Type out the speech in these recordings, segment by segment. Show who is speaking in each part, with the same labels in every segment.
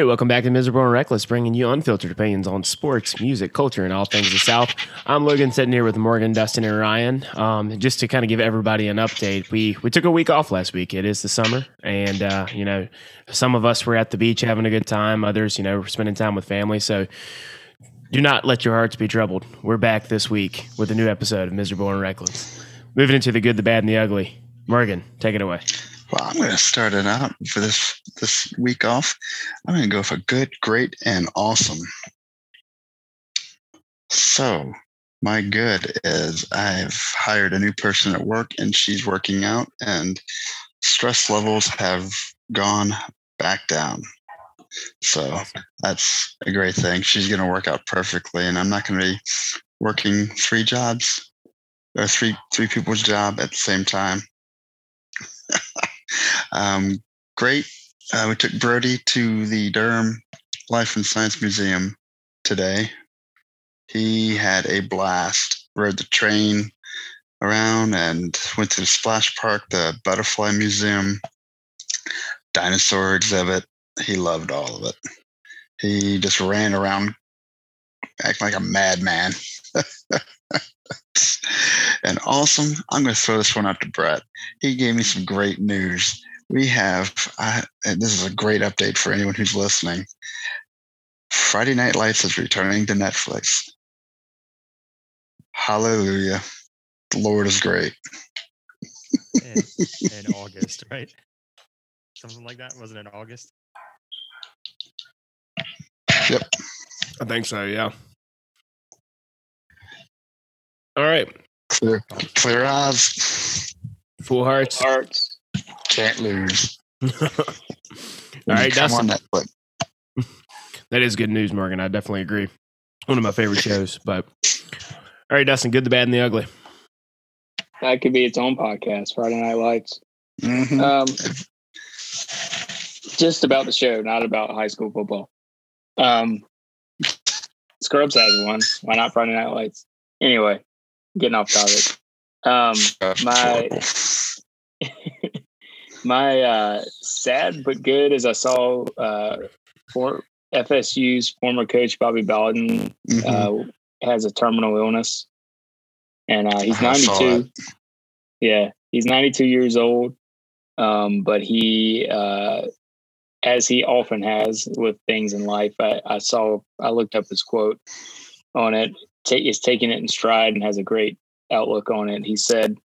Speaker 1: Hey, welcome back to Miserable and Reckless, bringing you unfiltered opinions on sports, music, culture, and all things the South. I'm Logan, sitting here with Morgan, Dustin, and Ryan. Um, just to kind of give everybody an update, we we took a week off last week. It is the summer, and uh, you know, some of us were at the beach having a good time. Others, you know, were spending time with family. So, do not let your hearts be troubled. We're back this week with a new episode of Miserable and Reckless. Moving into the good, the bad, and the ugly. Morgan, take it away.
Speaker 2: Well, I'm going to start it out for this this week off. I'm going to go for good, great, and awesome. So, my good is I've hired a new person at work, and she's working out, and stress levels have gone back down. So that's a great thing. She's going to work out perfectly, and I'm not going to be working three jobs or three three people's job at the same time. Um, great. Uh, we took Brody to the Durham Life and Science Museum today. He had a blast. Rode the train around and went to the splash park, the butterfly museum, dinosaur exhibit. He loved all of it. He just ran around acting like a madman. and awesome. I'm going to throw this one out to Brett. He gave me some great news. We have, uh, and this is a great update for anyone who's listening. Friday Night Lights is returning to Netflix. Hallelujah. The Lord is great.
Speaker 3: in, in August, right? Something like that. Wasn't it August?
Speaker 2: Yep.
Speaker 1: I think so, yeah. All right.
Speaker 2: Clear, clear eyes.
Speaker 1: Full hearts.
Speaker 4: Hearts.
Speaker 2: Can't lose.
Speaker 1: All right,
Speaker 2: Come
Speaker 1: Dustin.
Speaker 2: on Netflix.
Speaker 1: That is good news, Morgan. I definitely agree. One of my favorite shows. But all right, Dustin, good, the bad, and the ugly.
Speaker 4: That could be its own podcast, Friday Night Lights.
Speaker 2: Mhm.
Speaker 4: Um, just about the show, not about high school football. Um, Scrubs has one. Why not Friday Night Lights? Anyway, getting off topic. Um, my
Speaker 2: horrible.
Speaker 4: My uh, sad but good is I saw uh, for FSU's former coach Bobby Bowden
Speaker 2: Mhm.
Speaker 4: uh, has a terminal illness, and uh, he's 92. Yeah, he's 92 years old, um, but he, uh, as he often has with things in life, I, I saw, I looked up his quote on it. Ta is taking it in stride and has a great outlook on it. He said,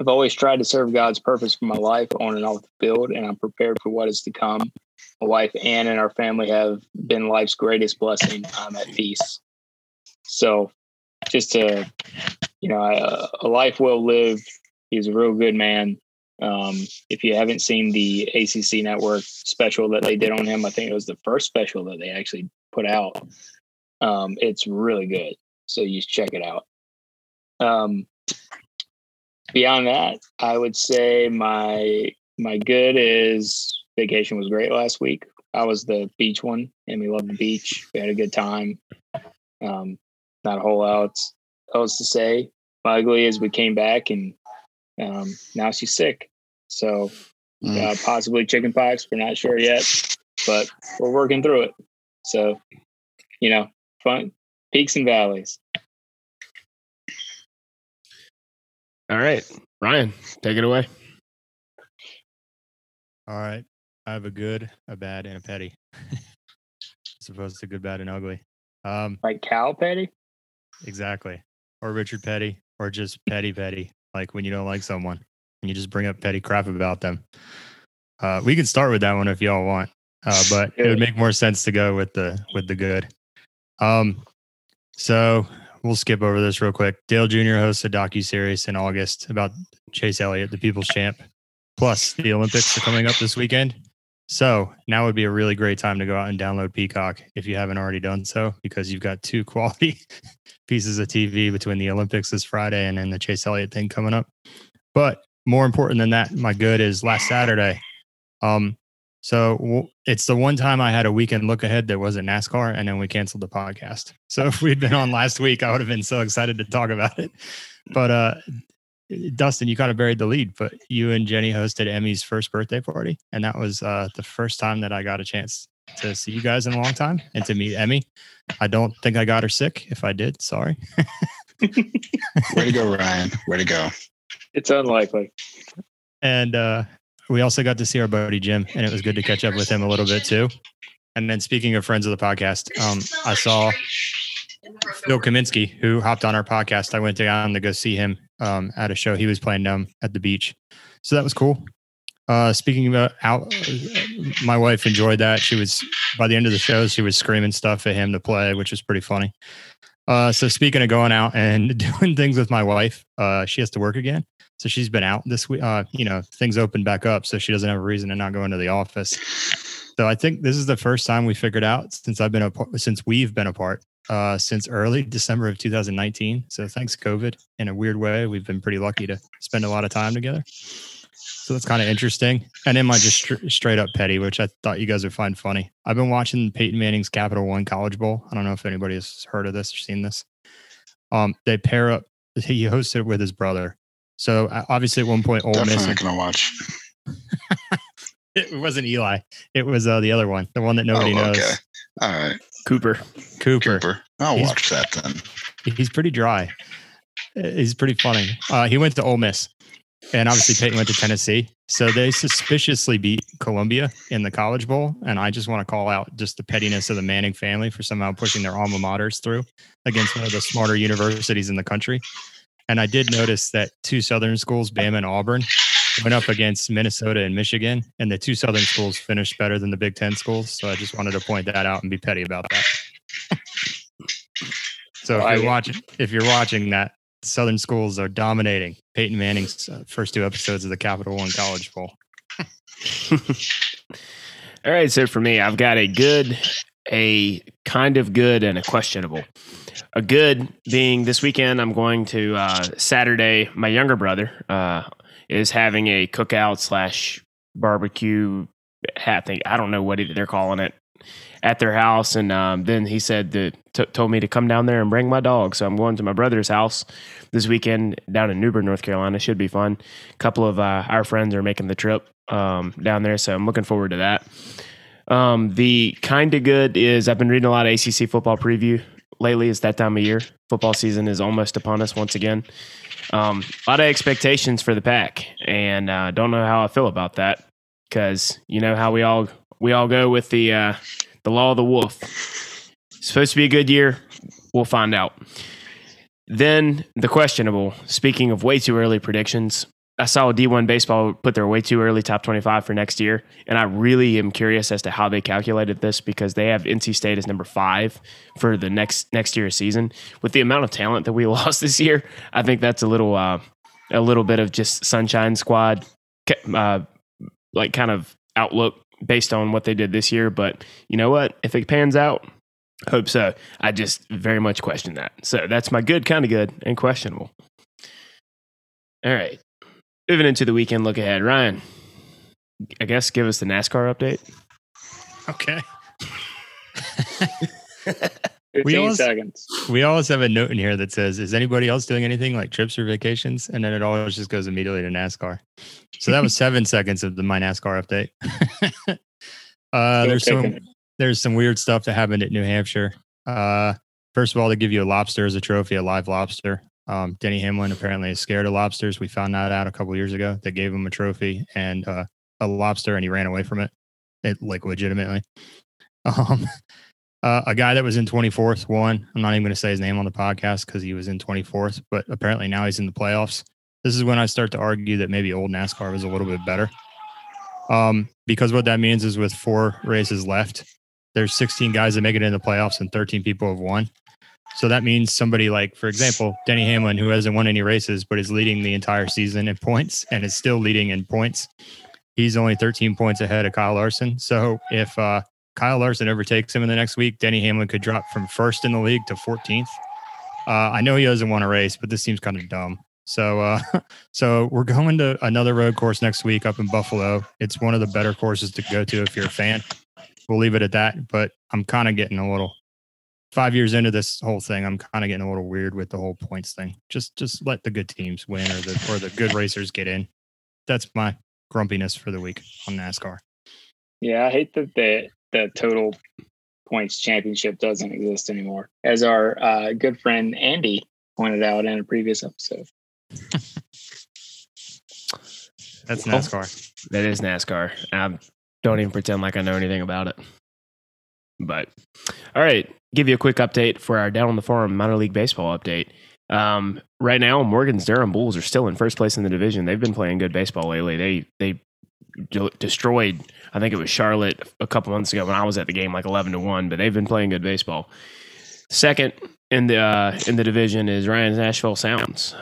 Speaker 4: "I've always tried to serve God's purpose for my life on and off the field, and I'm prepared for what is to come." My wife Ann and our family have been life's greatest blessing. I'm at peace. So, just to, you know, a, a life well lived. He's a real good man. Um, if you haven't seen the ACC network special that they did on him, I think it was the first special that they actually put out. Um, it's really good. So you check it out. Um, beyond that, I would say my my good is vacation was great last week. I was the beach one, and we loved the beach. We had a good time. Um, not a whole lot else, to say. My ugly is we came back and um, now she's sick. So
Speaker 2: Mm.
Speaker 4: uh, possibly chicken pox. We're not sure yet, but we're working through it. So, you know, fun peaks and valleys.
Speaker 1: All right. Ryan, take it away.
Speaker 3: All right. I have a good, a bad, and a petty. As opposed to good, bad, and ugly. Um,
Speaker 4: Like cow Petty.
Speaker 3: exactly. Or Richard Petty, or just petty petty, like when you don't like someone and you just bring up petty crap about them. Uh, we can start with that one if y'all want, uh, but it would make more sense to go with the with the good. Um, so we'll skip over this real quick. Dale Jr. hosts a docu series in August about Chase Elliott, the People's Champ. Plus, the Olympics are coming up this weekend. So now would be a really great time to go out and download Peacock if you haven't already done so, because you've got two quality pieces of TV between the Olympics this Friday and then the Chase Elliott thing coming up. But more important than that, my good is last Saturday. Um, so w- it's the one time I had a weekend look ahead that wasn't NASCAR, and then we canceled the podcast. So if we'd been on last week, I would have been so excited to talk about it. But uh, Dustin, you kind of buried the lead. But you and Jenny hosted Emmy's first birthday party, and that was uh, the first time that I got a chance to see you guys in a long time and to meet Emmy. I don't think I got her sick. If I did, sorry.
Speaker 2: Way to go, Ryan. Way to go.
Speaker 4: It's unlikely.
Speaker 3: And uh, we also got to see our buddy Jim, and it was good to catch up with him a little bit too. And then speaking of friends of the podcast, um, I saw Phil Kaminsky, who hopped on our podcast. I went down to go see him um, at a show he was playing at the beach. So that was cool. Uh, speaking about out, my wife enjoyed that. She was by the end of the show, she was screaming stuff at him to play, which was pretty funny. Uh, so speaking of going out and doing things with my wife, uh, she has to work again. So she's been out this week. Uh, you know, things opened back up, so she doesn't have a reason to not go into the office. So I think this is the first time we figured out since I've been apart, since we've been apart, uh, since early December of 2019. So thanks COVID. In a weird way, we've been pretty lucky to spend a lot of time together. So that's kind of interesting. And then my just str- straight up petty, which I thought you guys would find funny. I've been watching Peyton Manning's Capital One College Bowl. I don't know if anybody has heard of this or seen this. Um, they pair up. He hosted it with his brother. So uh, obviously, at one point, Ole
Speaker 2: Definitely
Speaker 3: Miss.
Speaker 2: not gonna watch.
Speaker 3: It wasn't Eli. It was uh, the other one, the one that nobody
Speaker 2: oh,
Speaker 3: knows.
Speaker 2: All right.
Speaker 1: Cooper.
Speaker 3: Cooper.
Speaker 2: Cooper. I'll
Speaker 3: He's-
Speaker 2: watch that then.
Speaker 3: He's pretty dry. Uh, He's pretty funny. Uh, he went to Ole Miss, and obviously Peyton went to Tennessee. So they suspiciously beat Columbia in the College Bowl, and I just want to call out just the pettiness of the Manning family for somehow pushing their alma maters through against one of the smarter universities in the country. And I did notice that two Southern schools, Bama and Auburn, went up against Minnesota and Michigan, and the two Southern schools finished better than the Big Ten schools. So I just wanted to point that out and be petty about that. so if you're watching, if you're watching that, Southern schools are dominating Peyton Manning's uh, first two episodes of the Capital One College Bowl.
Speaker 1: All right, so for me, I've got a good, a kind of good, and a questionable. A good being this weekend, I'm going to uh, Saturday. My younger brother uh, is having a cookout slash barbecue. I think I don't know what they're calling it at their house, and um, then he said that t- told me to come down there and bring my dog. So I'm going to my brother's house this weekend down in New Bern, North Carolina. Should be fun. A couple of uh, our friends are making the trip um, down there, so I'm looking forward to that. Um, the kind of good is I've been reading a lot of ACC football preview lately. It's that time of year. Football season is almost upon us once again. Um, a lot of expectations for the pack, and uh, don't know how I feel about that because you know how we all we all go with the uh, the law of the wolf. It's supposed to be a good year. We'll find out. Then the questionable. Speaking of way too early predictions, I saw D1 baseball put their way too early top 25 for next year. And I really am curious as to how they calculated this because they have NC State as number five for the next next year's season. With the amount of talent that we lost this year, I think that's a little uh, a little bit of just sunshine squad uh, like kind of outlook based on what they did this year. But you know what? If it pans out, hope so. I just very much question that. So that's my good, kind of good, and questionable. All right. Moving into the weekend look ahead. Ryan, I guess give us the NASCAR update.
Speaker 3: Okay.
Speaker 4: 15
Speaker 3: We always-
Speaker 4: seconds.
Speaker 3: We always have a note in here that says, "Is anybody else doing anything like trips or vacations?" And then it always just goes immediately to NASCAR. So that was seven seconds of the my NASCAR update. uh, there's some
Speaker 4: it.
Speaker 3: there's some weird stuff that happened at New Hampshire. Uh, first of all, they give you a lobster as a trophy, a live lobster. Um, Denny Hamlin apparently is scared of lobsters. We found that out a couple years ago. They gave him a trophy and uh, a lobster, and he ran away from it. It like legitimately. Um, uh, a guy that was in 24th won. I'm not even going to say his name on the podcast because he was in 24th, but apparently now he's in the playoffs. This is when I start to argue that maybe old NASCAR was a little bit better. Um, because what that means is with four races left, there's 16 guys that make it in the playoffs and 13 people have won. So that means somebody like, for example, Denny Hamlin, who hasn't won any races but is leading the entire season in points and is still leading in points. He's only 13 points ahead of Kyle Larson. So if uh, Kyle Larson overtakes him in the next week, Denny Hamlin could drop from first in the league to 14th. Uh, I know he doesn't want to race, but this seems kind of dumb. So, uh, so we're going to another road course next week up in Buffalo. It's one of the better courses to go to if you're a fan. We'll leave it at that. But I'm kind of getting a little five years into this whole thing. I'm kind of getting a little weird with the whole points thing. Just, just let the good teams win or the or the good racers get in. That's my grumpiness for the week on NASCAR.
Speaker 4: Yeah, I hate that they the total points championship doesn't exist anymore, as our uh, good friend Andy pointed out in a previous episode.
Speaker 3: That's
Speaker 1: Well,
Speaker 3: NASCAR.
Speaker 1: That is NASCAR. I don't even pretend like I know anything about it. But all right, give you a quick update for our down on the farm minor league baseball update. Um, right now, Morgan's Durham Bulls are still in first place in the division. They've been playing good baseball lately. They they de- destroyed. I think it was Charlotte a couple months ago when I was at the game, like eleven to one. But they've been playing good baseball. Second in the uh, in the division is Ryan's Nashville Sounds.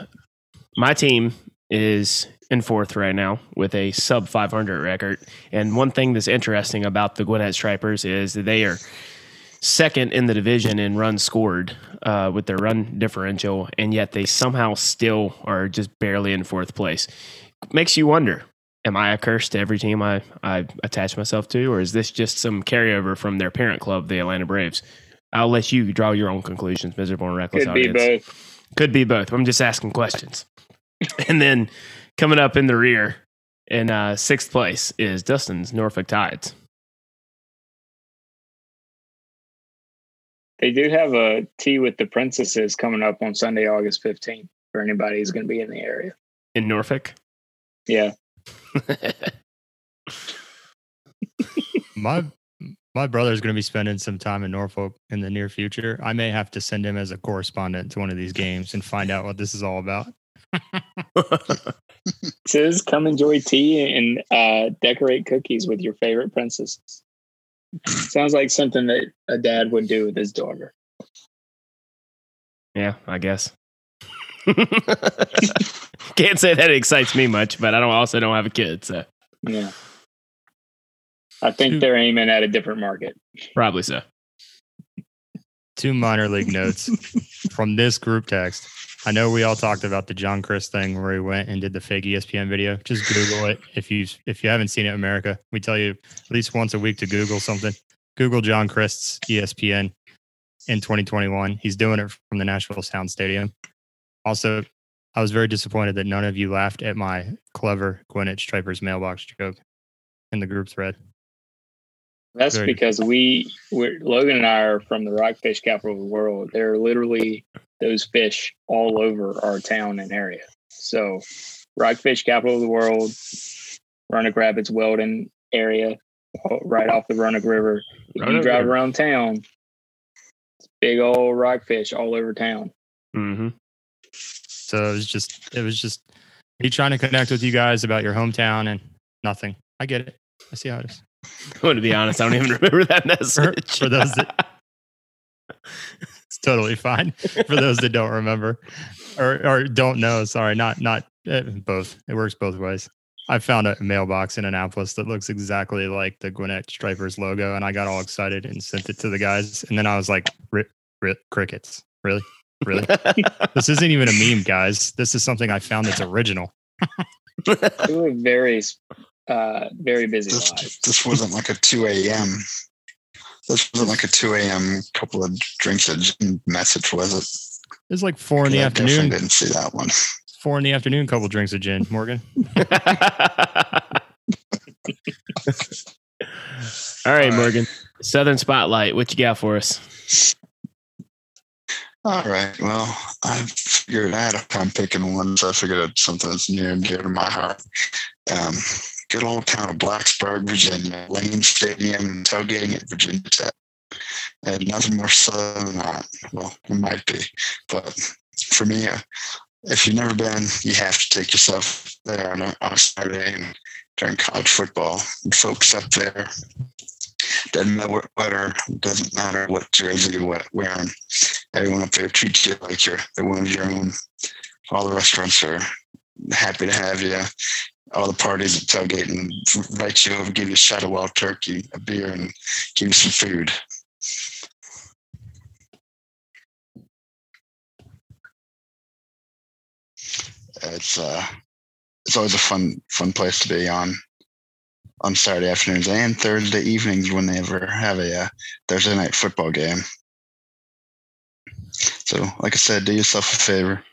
Speaker 1: My team is in fourth right now with a sub 500 record. And one thing that's interesting about the Gwinnett Stripers is that they are second in the division in runs scored uh, with their run differential, and yet they somehow still are just barely in fourth place. Makes you wonder. Am I a curse to every team I, I attach myself to, or is this just some carryover from their parent club, the Atlanta Braves? I'll let you draw your own conclusions, miserable and reckless
Speaker 4: Could be both.
Speaker 1: Could be both. I'm just asking questions. and then coming up in the rear in uh, sixth place is Dustin's Norfolk Tides.
Speaker 4: They do have a tea with the princesses coming up on Sunday, August 15th for anybody who's going to be in the area.
Speaker 1: In Norfolk.
Speaker 4: Yeah.
Speaker 3: My my brother's going to be spending some time in Norfolk in the near future. I may have to send him as a correspondent to one of these games and find out what this is all about.
Speaker 4: It says come enjoy tea and uh, decorate cookies with your favorite princesses. Sounds like something that a dad would do with his daughter.
Speaker 1: yeah, I guess. Can't say that it excites me much, but I don't also don't have a kid, so
Speaker 4: Yeah. I think they're aiming at a different market.
Speaker 1: probably so.
Speaker 3: Two minor league notes from this group text. I know we all talked about the John Chris thing where he went and did the fake ESPN video. Just Google it if you if you haven't seen it, America. We tell you at least once a week to Google something. Google John Christ's ESPN in 2021. He's doing it from the Nashville Sound Stadium. Also, I was very disappointed that none of you laughed at my clever Gwinnett Stripers mailbox joke in the group thread.
Speaker 4: That's
Speaker 3: Very-
Speaker 4: because we, we're, Logan and I are from the rockfish capital of the world. There are literally those fish all over our town and area. So, rockfish capital of the world, Roanoke Rapids, Weldon area, right off the Roanoke River. If you drive
Speaker 1: River.
Speaker 4: around town, it's big old rockfish all over town.
Speaker 1: hmm
Speaker 3: So it was just it was just me trying to connect with you guys about your hometown and nothing. I get it. I see how it is.
Speaker 1: I'm going to be honest, I don't even remember that message.
Speaker 3: for those that- It's totally fine for those that don't remember or or don't know. Sorry, not not eh, both. It works both ways. I found a mailbox in Annapolis that looks exactly like the Gwinnett Stripers logo, and I got all excited and sent it to the guys. And then I was like, "Ri- ri- "Crickets, really, really? this isn't even a meme, guys. This is something I found that's original."
Speaker 4: we were very, uh, very busy
Speaker 2: This, this wasn't like a 2 a.m. This wasn't like a 2 a.m. couple of drinks a gin message, was it?
Speaker 3: It was like four in the
Speaker 2: I definitely
Speaker 3: afternoon.
Speaker 2: didn't see that one.
Speaker 3: Four in the afternoon, couple drinks of gin. Morgan,
Speaker 1: All right,
Speaker 2: right.
Speaker 1: Morgan. Southern Spotlight. What you got for us?
Speaker 2: All right. Well, I figured I had a time picking one, so I figured it's something that's near and dear to my heart. Um, good old town of Blacksburg, Virginia, Lane Stadium, and tailgating at Virginia Tech. And nothing more southern than that. Well, it might be, but for me, uh, if you've never been, you have to take yourself there on a, on a Saturday and during college football. And folks up there, doesn't matter what doesn't matter what jersey you're wearing everyone up there treats you like you're the one of your own. All the restaurants are happy to have you. All the parties at tailgate and invite you over, give you a shot of wild turkey, a beer, and give you some food. It's uh, it's always a fun fun place to be on on Saturday afternoons and Thursday evenings when they ever have a uh, Thursday night football game. So, like I said, do yourself a favor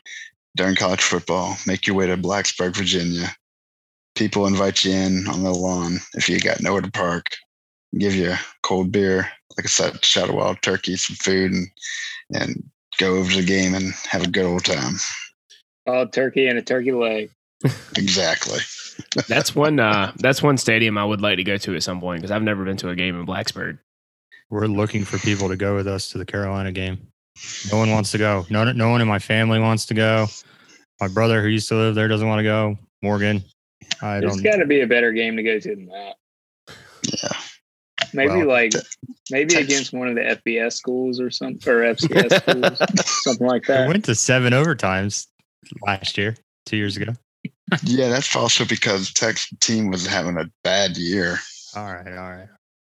Speaker 2: during college football. Make your way to Blacksburg, Virginia. People invite you in on the lawn if you got nowhere to park. Give you a cold beer, like I said, shot a wild turkey, some food, and and go over to the game and have a good old time.
Speaker 4: Oh, turkey and a turkey leg.
Speaker 2: Exactly.
Speaker 1: That's one. Uh, that's one stadium I would like to go to at some point because I've never been to a game in Blacksburg.
Speaker 3: We're looking for people to go with us to the Carolina game. No one wants to go. No, no one in my family wants to go. My brother, who used to live there, doesn't want to go. Morgan, I
Speaker 4: There's
Speaker 3: don't.
Speaker 4: got to be a better game to go to than that.
Speaker 2: Yeah.
Speaker 4: Maybe
Speaker 3: Well,
Speaker 4: like maybe
Speaker 2: Tex-
Speaker 4: against one of the FBS schools or something or FCS schools, something like
Speaker 3: We
Speaker 4: that.
Speaker 3: went to seven overtimes last year, two years ago.
Speaker 2: Yeah, that's also because Tech's team was having a bad year.
Speaker 3: All right, all right.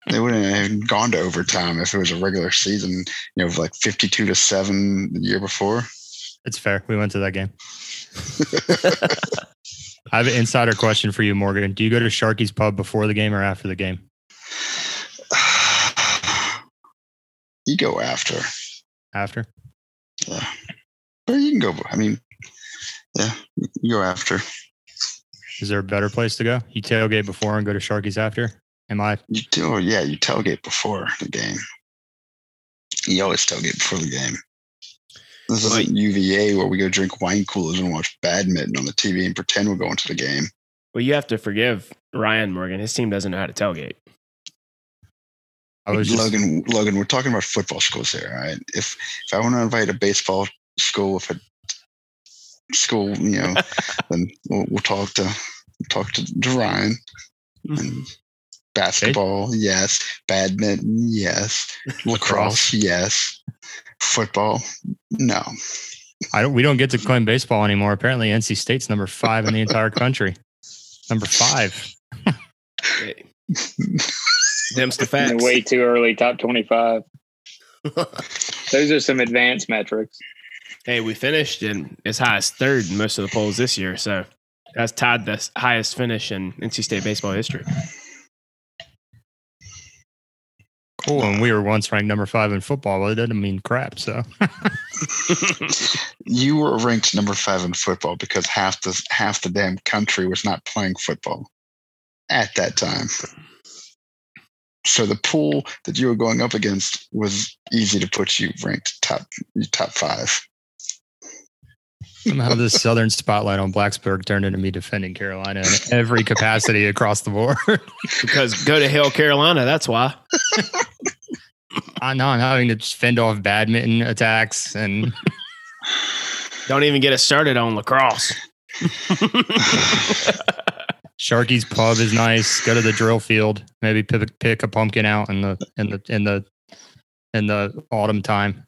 Speaker 2: They wouldn't have gone to overtime if it was a regular season, you know, like 52 to 7 the year before.
Speaker 3: It's fair. We went to that game. I have an insider question for you, Morgan. Do you go to Sharky's Pub before the game or after the game?
Speaker 2: you go after.
Speaker 3: After.
Speaker 2: But you can go, I mean, yeah, you go after.
Speaker 3: Is there a better place to go? You tailgate before and go to Sharky's after? Am I?
Speaker 2: You do, yeah, you tailgate before the game. You always tailgate before the game. This
Speaker 1: Right.
Speaker 2: isn't UVA where we go drink wine coolers and watch badminton on the TV and pretend we're going to the game.
Speaker 1: Well, you have to forgive Ryan Morgan. His team doesn't know how to tailgate.
Speaker 3: I was just
Speaker 2: Logan, Logan, we're talking about football schools here, all right? If if I want to invite a baseball school, if a school, you know, then we'll, we'll talk to talk to, to Ryan. And basketball, yes. Badminton, yes. Lacrosse, yes. Football, no.
Speaker 3: I don't. We don't get to claim baseball anymore. Apparently, NC State's number five in the entire country. Number five.
Speaker 1: Hey. Them's the facts.
Speaker 4: way too early, top twenty-five. Those are some advanced metrics.
Speaker 1: Hey, we finished in as high as third in most of the polls this year, so that's tied the highest finish in NC State baseball history.
Speaker 3: Cool. And we were once ranked number five in football. Well, it doesn't mean crap. So
Speaker 2: You were ranked number five in football because half the half the damn country was not playing football at that time. So the pool that you were going up against was easy to put you ranked top top five.
Speaker 3: Somehow this Southern spotlight on Blacksburg turned into me defending Carolina in every capacity across the board.
Speaker 1: because go to hell, Carolina. That's why.
Speaker 3: Ah, I know I'm having to fend off badminton attacks and
Speaker 1: Don't even get us started on lacrosse.
Speaker 3: Sharky's pub is nice. Go to the drill field. Maybe pick, pick a pumpkin out in the in the in the in the autumn time.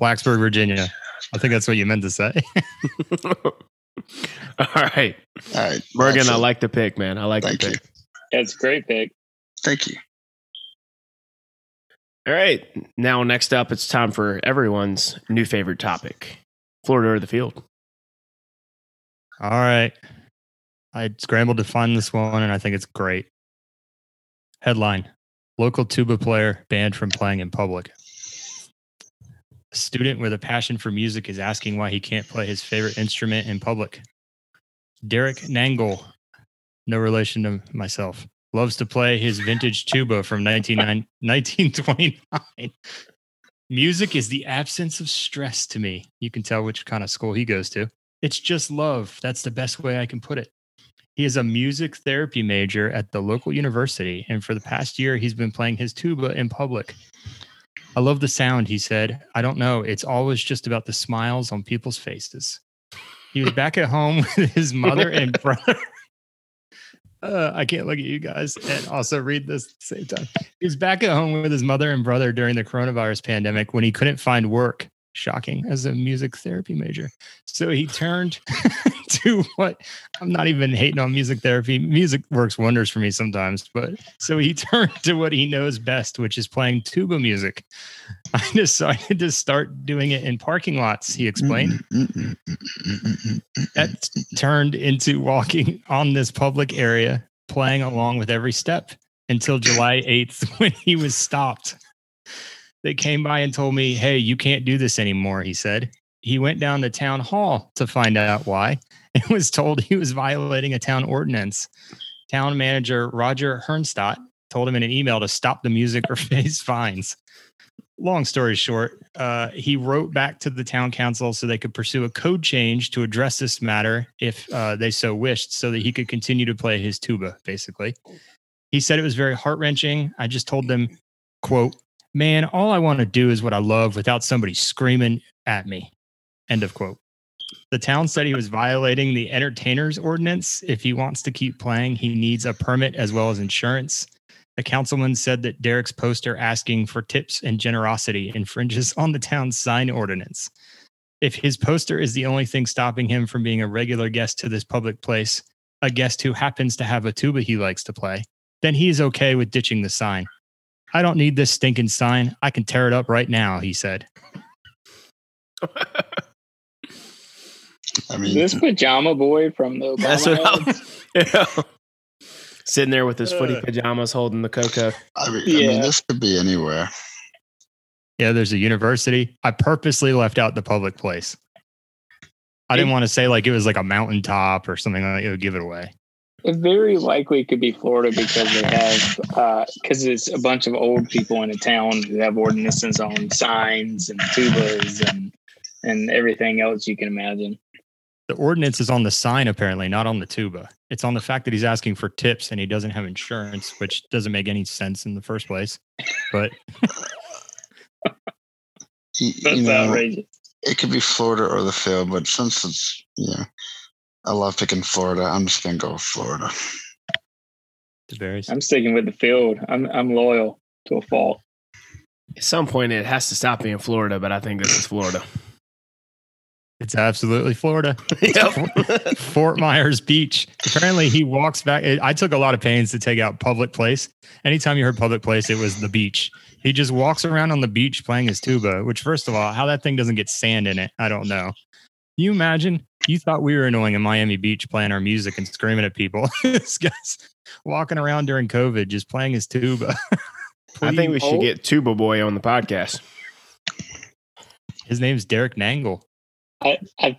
Speaker 3: Blacksburg, Virginia. I think that's what you meant to say.
Speaker 1: All right,
Speaker 2: All right,
Speaker 1: Morgan. I like the pick, man. I like
Speaker 2: Thank
Speaker 1: the
Speaker 2: you.
Speaker 1: pick.
Speaker 4: That's a great pick.
Speaker 2: Thank you.
Speaker 1: All right, now next up, it's time for everyone's new favorite topic: Florida or the field.
Speaker 3: All right. I scrambled to find this one and I think it's great. Headline Local tuba player banned from playing in public. Student with a passion for music is asking why he can't play his favorite instrument in public. Derek Nangle, no relation to myself, loves to play his vintage tuba from 1929 1929. Music is the absence of stress to me. You can tell which kind of school he goes to. It's just love. That's the best way I can put it. He is a music therapy major at the local university, and for the past year, he's been playing his tuba in public. I love the sound, he said. I don't know. It's always just about the smiles on people's faces. He was back at home with his mother and brother. Uh, I can't look at you guys and also read this at the same time. He was back at home with his mother and brother during the coronavirus pandemic when he couldn't find work. Shocking as a music therapy major. So he turned to what I'm not even hating on music therapy. Music works wonders for me sometimes, but so he turned to what he knows best, which is playing tuba music. I decided to start doing it in parking lots, he explained. That turned into walking on this public area, playing along with every step until July 8th when he was stopped. They came by and told me, Hey, you can't do this anymore, he said. He went down to town hall to find out why and was told he was violating a town ordinance. Town manager Roger Hernstadt told him in an email to stop the music or face fines. Long story short, uh, he wrote back to the town council so they could pursue a code change to address this matter if uh, they so wished, so that he could continue to play his tuba, basically. He said it was very heart wrenching. I just told them, quote, man, all I want to do is what I love without somebody screaming at me. End of quote. The town said he was violating the entertainers ordinance. If he wants to keep playing, he needs a permit as well as insurance. The councilman said that Derek's poster asking for tips and generosity infringes on the town's sign ordinance. If his poster is the only thing stopping him from being a regular guest to this public place, a guest who happens to have a tuba he likes to play, then he is okay with ditching the sign. I don't need this stinking sign. I can tear it up right now, he said.
Speaker 2: I mean,
Speaker 4: this pajama boy from the Obama
Speaker 1: That's what yeah. Sitting there with his footy
Speaker 3: Uh.
Speaker 1: pajamas holding the cocoa.
Speaker 2: I mean, I
Speaker 4: Yeah.
Speaker 2: mean, this could be anywhere.
Speaker 3: Yeah, there's a university. I purposely left out the public place. I didn't want to say like it was like a mountaintop or something like it would give it away.
Speaker 4: It very likely could be Florida because they have uh, because it's a bunch of old people in a town who have ordinances on signs and tubas and and everything else you can imagine.
Speaker 3: The ordinance is on the sign, apparently, not on the tuba. It's on the fact that he's asking for tips and he doesn't have insurance, which doesn't make any sense in the first place. But
Speaker 2: You,
Speaker 4: That's
Speaker 2: you know,
Speaker 4: outrageous.
Speaker 2: it could be Florida or the field, but since it's yeah, I love picking Florida. I'm just gonna go with Florida.
Speaker 3: it varies.
Speaker 4: I'm sticking with the field. I'm I'm loyal to a fault.
Speaker 1: At some point, it has to stop being Florida, but I think this is Florida.
Speaker 3: It's absolutely Florida.
Speaker 1: Yep.
Speaker 3: Fort Myers Beach. Apparently, he walks back. I took a lot of pains to take out public place. Anytime you heard public place, it was the beach. He just walks around on the beach playing his tuba, which, first of all, how that thing doesn't get sand in it, I don't know. Can you imagine? You thought we were annoying in Miami Beach playing our music and screaming at people. this guy's walking around during COVID just playing his tuba.
Speaker 1: I think we should get Tuba Boy on the podcast.
Speaker 3: His name's Derek Nangle.
Speaker 4: I I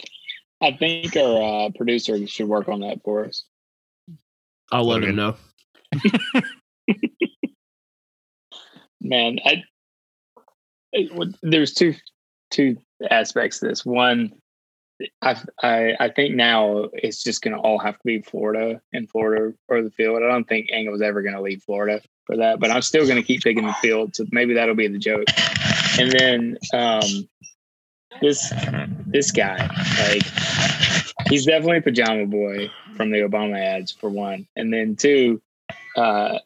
Speaker 4: I think our uh, producer should work on that for us.
Speaker 1: I'll let
Speaker 3: Logan.
Speaker 1: him know.
Speaker 4: Man, I it there's two two aspects to this. One, I I think now it's just going to all have to be Florida and Florida or the field. I don't think Engel's ever going to leave Florida for that, but I'm still going to keep picking the field. So maybe that'll be the joke. And then um, this this guy, like, he's definitely a pajama boy from the Obama ads for one, and then two, uh,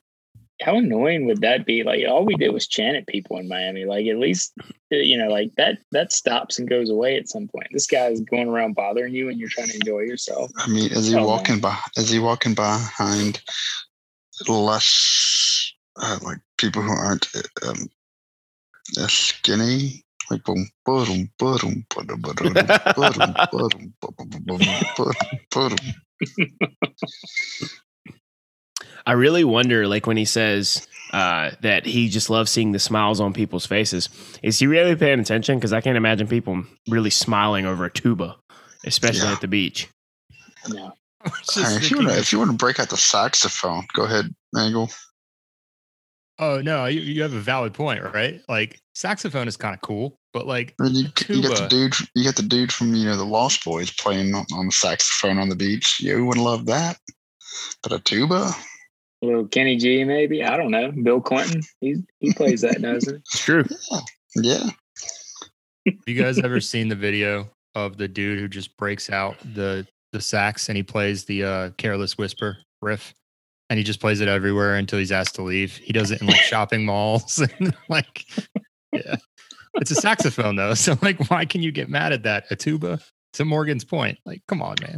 Speaker 4: how annoying would that be? Like, all we did was chant at people in Miami. Like, at least uh, you know, like that that stops and goes away at some point. This guy is going around bothering you, and you're trying to enjoy yourself.
Speaker 2: I mean, is he
Speaker 4: Oh,
Speaker 2: walking by? Is he walking behind less uh, like people who aren't um, as skinny? Like boom, boom, boom, boom, boom, boom, boom, boom, boom, boom, boom.
Speaker 1: I really wonder, like when he says uh, that he just loves seeing the smiles on people's faces, is he really paying attention? Because I can't imagine people really smiling over a tuba, especially
Speaker 2: Yeah.
Speaker 1: at the beach.
Speaker 4: No,
Speaker 3: It's
Speaker 2: Hey,
Speaker 3: just
Speaker 2: if you want to, if you want to break out the saxophone, go ahead, Angle.
Speaker 3: Oh no, you, you have a valid point, right? Like saxophone is kind of cool, but like
Speaker 2: I mean, you, you got the dude. You got the dude from you know the Lost Boys playing on, on the saxophone on the beach. Yeah, who wouldn't love that? But a tuba.
Speaker 4: A little Kenny G, maybe. I don't know. Bill Clinton, he he plays that, doesn't he?
Speaker 1: It's true.
Speaker 2: Yeah.
Speaker 3: have you guys ever seen the video of the dude who just breaks out the the sax and he plays the uh careless whisper riff and he just plays it everywhere until he's asked to leave. He does it in like shopping malls and like yeah. It's a saxophone though. So like why can you get mad at that? A tuba? To Morgan's point. Like, come on, man.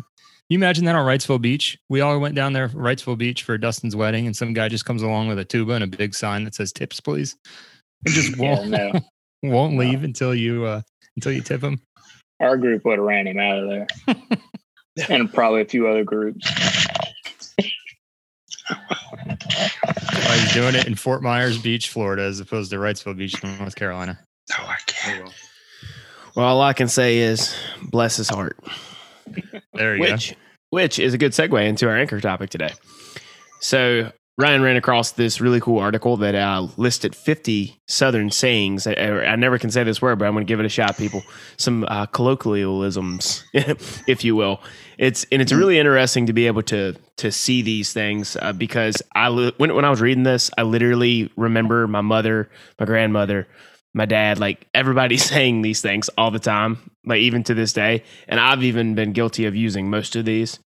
Speaker 3: You imagine that on Wrightsville Beach? We all went down there, Wrightsville Beach, for Dustin's wedding, and some guy just comes along with a tuba and a big sign that says "tips, please," and just won't
Speaker 4: no.
Speaker 3: won't leave until you uh until you tip him.
Speaker 4: Our group would have ran him out of there, and probably a few other groups.
Speaker 3: Why he's doing it in Fort Myers Beach, Florida, as opposed to Wrightsville Beach, North Carolina.
Speaker 2: No, I can't.
Speaker 1: Well, all I can say is bless his heart.
Speaker 3: There you
Speaker 1: which which is a good segue into our anchor topic today. So Ryan ran across this really cool article that uh, listed 50 Southern sayings. I, I never can say this word, but I'm going to give it a shot, people. Some uh, colloquialisms, if you will. It's and it's really interesting to be able to to see these things uh, because I when when I was reading this, I literally remember my mother, my grandmother, my dad, like everybody saying these things all the time, like even to this day. And I've even been guilty of using most of these.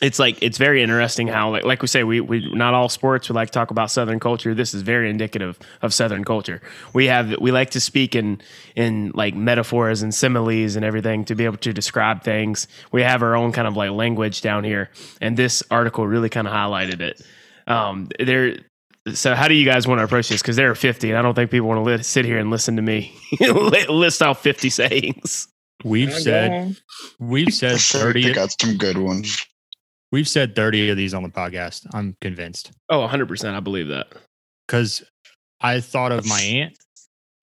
Speaker 1: It's like it's very interesting how like like we say we we not all sports we like to talk about southern culture. This is very indicative of southern culture. We have we like to speak in in like metaphors and similes and everything to be able to describe things. We have our own kind of like language down here and this article really kind of highlighted it. Um there so how do you guys want to approach this because there are 50 and i don't think people want to li- sit here and listen to me list out 50 sayings
Speaker 3: we've said we've said 30
Speaker 2: I got some good ones
Speaker 3: We've said 30 of these on the podcast. I'm convinced.
Speaker 1: Oh, 100%. I believe that.
Speaker 3: Because I thought of my aunt,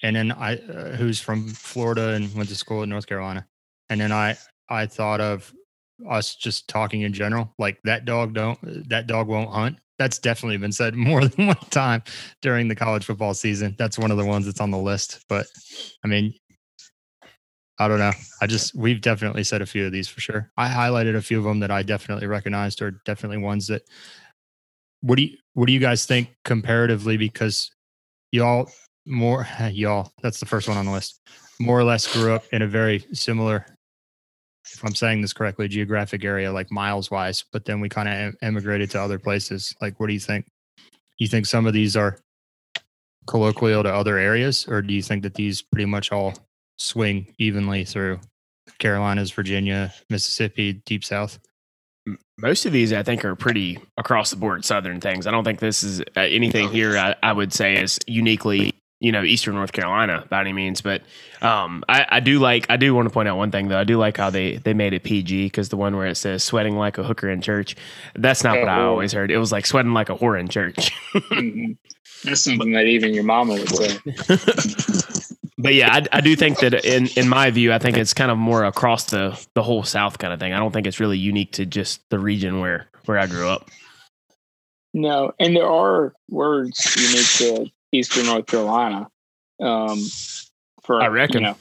Speaker 3: and then I, uh, who's from Florida and went to school in North Carolina. And then I, I thought of us just talking in general, like that dog don't, that dog won't hunt. That's definitely been said more than one time during the college football season. That's one of the ones that's on the list. But I mean, I don't know. I just we've definitely said a few of these for sure. I highlighted a few of them that I definitely recognized or definitely ones that what do you what do you guys think comparatively because y'all more y'all that's the first one on the list more or less grew up in a very similar if i'm saying this correctly geographic area like miles wise but then we kind of emigrated to other places like what do you think you think some of these are colloquial to other areas or do you think that these pretty much all swing evenly through Carolinas, Virginia, Mississippi, deep south?
Speaker 1: Most of these, I think, are pretty across the board Southern things. I don't think this is uh, anything here. I, I, would say is uniquely, you know, Eastern North Carolina by any means. But um, I, I, do like. I do want to point out one thing though. I do like how they they made it PG because the one where it says "sweating like a hooker in church," that's not what I oh. always heard. It was like sweating like a whore in church.
Speaker 4: mm-hmm. That's something that even your mama would say.
Speaker 1: but yeah, I, I, do think that in in my view, I think it's kind of more across the the whole South kind of thing. I don't think it's really unique to just the region where where I grew up.
Speaker 4: No, and there are words unique to Eastern North Carolina. Um,
Speaker 1: for I reckon. You know,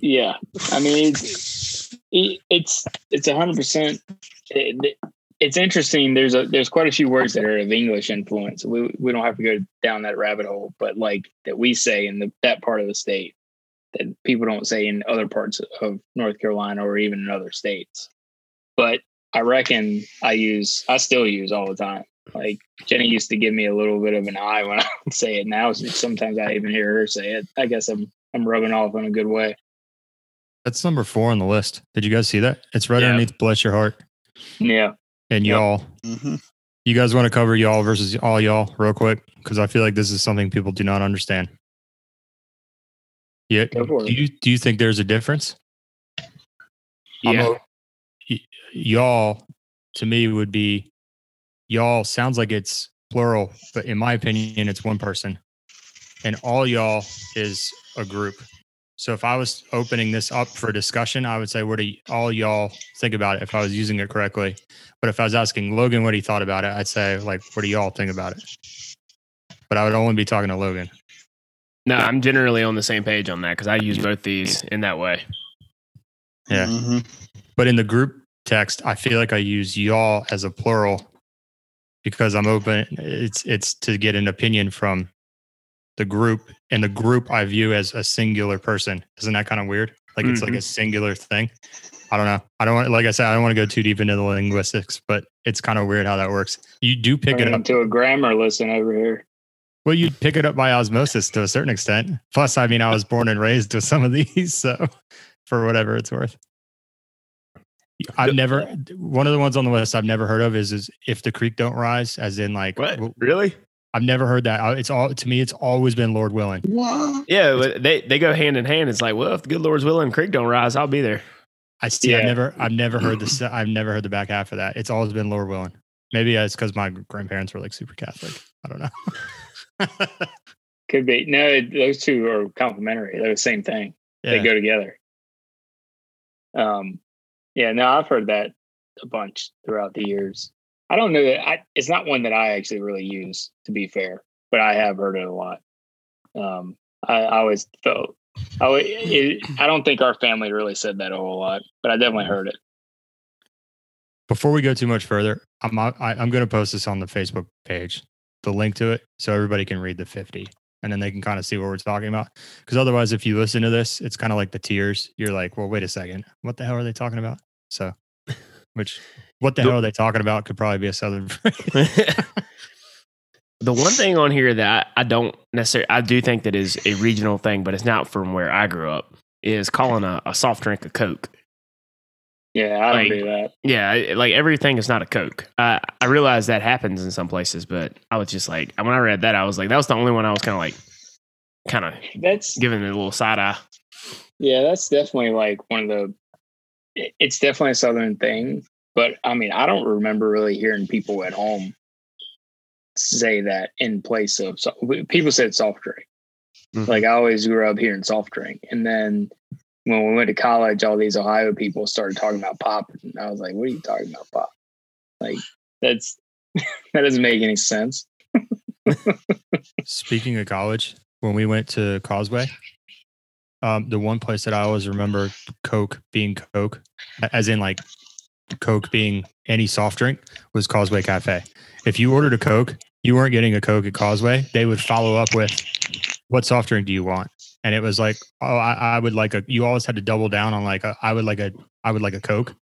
Speaker 4: yeah, I mean it's it's it's a hundred percent it's interesting. There's a there's quite a few words that are of English influence. We we don't have to go down that rabbit hole, but like that we say in the that part of the state that people don't say in other parts of North Carolina or even in other states. But I reckon I use I still use all the time. Like Jenny used to give me a little bit of an eye when I would say it. Now sometimes I even hear her say it. I guess I'm I'm rubbing off in a good way.
Speaker 3: That's number four on the list. Did you guys see that? It's right yeah. underneath bless your heart.
Speaker 4: Yeah
Speaker 3: and yep. y'all. Mm-hmm. You guys want to cover y'all versus all y'all real quick because I feel like this is something people do not understand. Yeah, do you do you think there's a difference?
Speaker 1: Yeah,
Speaker 3: a, y'all to me would be y'all sounds like it's plural, but in my opinion, it's one person, and all y'all is a group. So if I was opening this up for discussion, I would say, what do all y'all think about it if I was using it correctly? But if I was asking Logan what he thought about it, I'd say, like, what do y'all think about it? But I would only be talking to Logan.
Speaker 1: No, I'm generally on the same page on that because I use both these in that way.
Speaker 3: Yeah. Mm-hmm. But in the group text, I feel like I use y'all as a plural because I'm open. It's it's to get an opinion from the group and the group I view as a singular person. Isn't that kind of weird? Like it's mm-hmm. like a singular thing. I don't know. I don't want, like I said, I don't want to go too deep into the linguistics, but it's kind of weird how that works. You do pick it up
Speaker 4: to a grammar lesson over here.
Speaker 3: Well, you pick it up by osmosis to a certain extent. Plus, I mean, I was born and raised with some of these, so for whatever it's worth. I've never one of the ones on the list I've never heard of is is if the creek don't rise, as in like
Speaker 1: what really?
Speaker 3: I've never heard that. It's all to me. It's always been Lord willing.
Speaker 1: What? Yeah, they they go hand in hand. It's like, well, if the good Lord's willing, creek don't rise, I'll be there.
Speaker 3: I see. Yeah. I've never, I've never heard this. I've never heard the back half of that. It's always been Lord willing. Maybe it's because my grandparents were like super Catholic. I don't know.
Speaker 4: Could be. No, those two are complementary. They're the same thing. Yeah. They go together. Um, yeah. No, I've heard that a bunch throughout the years. I don't know that I, it's not one that I actually really use, to be fair, but I have heard it a lot. Um, I, I always felt, I, it, I don't think our family really said that a whole lot, but I definitely heard it.
Speaker 3: Before we go too much further, I'm I, I'm going to post this on the Facebook page, the link to it, so everybody can read the 50, and then they can kind of see what we're talking about. Because otherwise, if you listen to this, it's kind of like the tears. You're like, well, wait a second, what the hell are they talking about? So, which what the hell are they talking about? Could probably be a southern
Speaker 1: the one thing on here that I don't necessarily, I do think that is a regional thing, but it's not from where I grew up, is calling a, a soft drink a Coke.
Speaker 4: Yeah, I don't do that.
Speaker 1: Yeah, like everything is not a Coke. I I realize that happens in some places, but I was just like, when I read that, I was like, that was the only one I was kind of like, kind of
Speaker 4: That's
Speaker 1: giving it a little side eye.
Speaker 4: Yeah, that's definitely like one of the. It's definitely a southern thing, but I mean, I don't remember really hearing people at home say that in place of so, people said soft drink.
Speaker 1: Mhm.
Speaker 4: Like I always grew up hearing soft drink, and then when we went to college, all these Ohio people started talking about pop, and I was like, "What are you talking about, pop?" Like that's that doesn't make any sense.
Speaker 3: Speaking of college, when we went to Causeway, um, the one place that I always remember Coke being Coke, as in like Coke being any soft drink, was Causeway Cafe. If you ordered a Coke, you weren't getting a Coke at Causeway. They would follow up with, "What soft drink do you want?" And it was like, "Oh, I, I would like a." You always had to double down on like, a, "I would like a, I would like a Coke."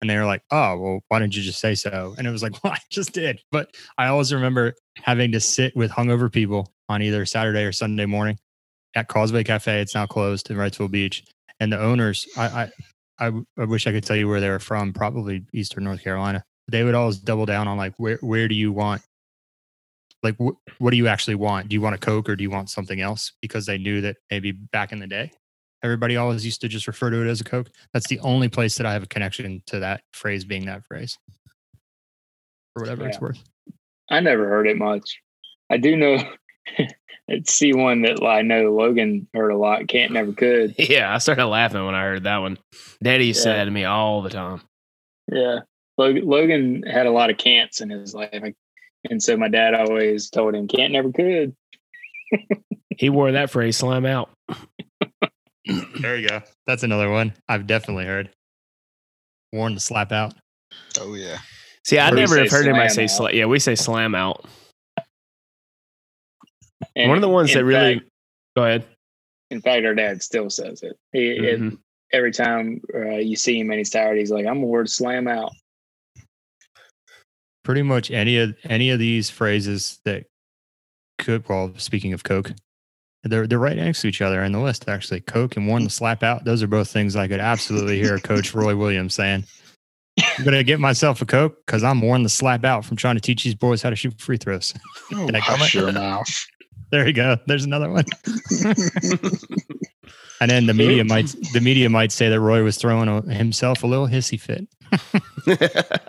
Speaker 3: And they were like, "Oh, well, why didn't you just say so?" And it was like, "Well, I just did." But I always remember having to sit with hungover people on either Saturday or Sunday morning at Causeway Cafe. It's now closed in Wrightsville Beach, and the owners, I, I, I wish I could tell you where they were from. Probably Eastern North Carolina. They would always double down on like, where, where do you want? Like, wh- what do you actually want? Do you want a Coke or do you want something else? Because they knew that maybe back in the day, everybody always used to just refer to it as a Coke. That's the only place that I have a connection to that phrase being that phrase, for whatever it's worth.
Speaker 4: I never heard it much. I do know it's see one that I know Logan heard a lot. Can't never could.
Speaker 1: Yeah, I started laughing when I heard that one. Daddy used to
Speaker 4: Yeah.
Speaker 1: that to me all the time.
Speaker 4: Yeah, Logan, Logan had a lot of can'ts in his life, and so my dad always told him can't never could.
Speaker 1: He wore that phrase slam out.
Speaker 3: There you go. That's another one I've definitely heard. Warn to slap out.
Speaker 2: Oh yeah.
Speaker 1: See, I
Speaker 4: Or we
Speaker 1: never have heard anybody say
Speaker 4: slam
Speaker 1: slam. Yeah, we say slam out.
Speaker 4: And
Speaker 1: One of the ones that really.
Speaker 4: fact-
Speaker 1: go ahead.
Speaker 4: in fact, our dad still says it. He, it-
Speaker 1: Mhm.
Speaker 4: every time uh, you see him and he's tired, he's like, "I'm a word slam out."
Speaker 3: Pretty much any of any of these phrases that could well, speaking of Coke, they're they're right next to each other in the list, actually. Coke and warn to slap out. Those are both things I could absolutely hear Coach Roy Williams saying. I'm gonna get myself a Coke because I'm warned to slap out from trying to teach these boys how to shoot free throws.
Speaker 2: Oh,
Speaker 3: Did I comment?
Speaker 2: hush your mouth.
Speaker 3: There you go. There's another one. And then the media might the media might say that Roy was throwing a, himself a little hissy fit.
Speaker 4: that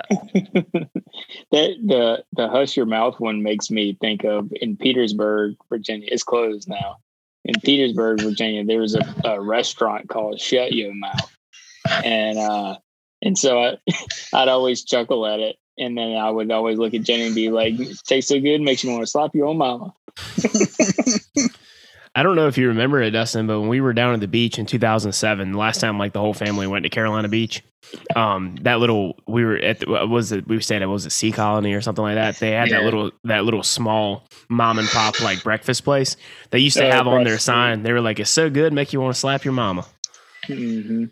Speaker 4: the the hush your mouth one makes me think of in Petersburg, Virginia. It's closed now. In Petersburg, Virginia, there was a, a restaurant called Shut Your Mouth, and uh, and so I, I'd always chuckle at it, and then I would always look at Jenny and be like, "Tastes so good, makes you want to slap your own mama."
Speaker 1: I don't know if you remember it, Dustin, but when we were down at the beach in 2007, the last time like the whole family went to Carolina Beach, um, that little we were at the, what was it we were staying at was it Sea Colony or something like that. They had that little that little small mom and pop like breakfast place. They used to have on their
Speaker 4: breakfast.
Speaker 1: sign. They were like, "It's so good, make you want to slap your mama."
Speaker 4: hmm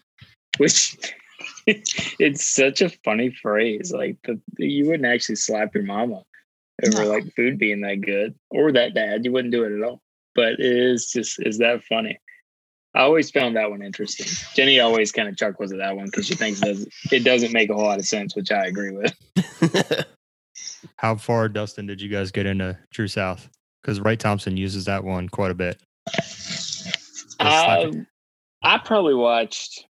Speaker 4: Which it's such a funny phrase. Like the, you wouldn't actually slap your mama over
Speaker 2: No.
Speaker 4: like food being that good or that bad. You wouldn't do it at all. But it is just is that funny. I always found that one interesting. Jenny always kind of chuckles at that one because she thinks it doesn't, it doesn't make a whole lot of sense, which I agree with.
Speaker 3: How far, Dustin, did you guys get into True South? Because Wright Thompson uses that one quite a bit. Just slap it.
Speaker 4: Um, I probably watched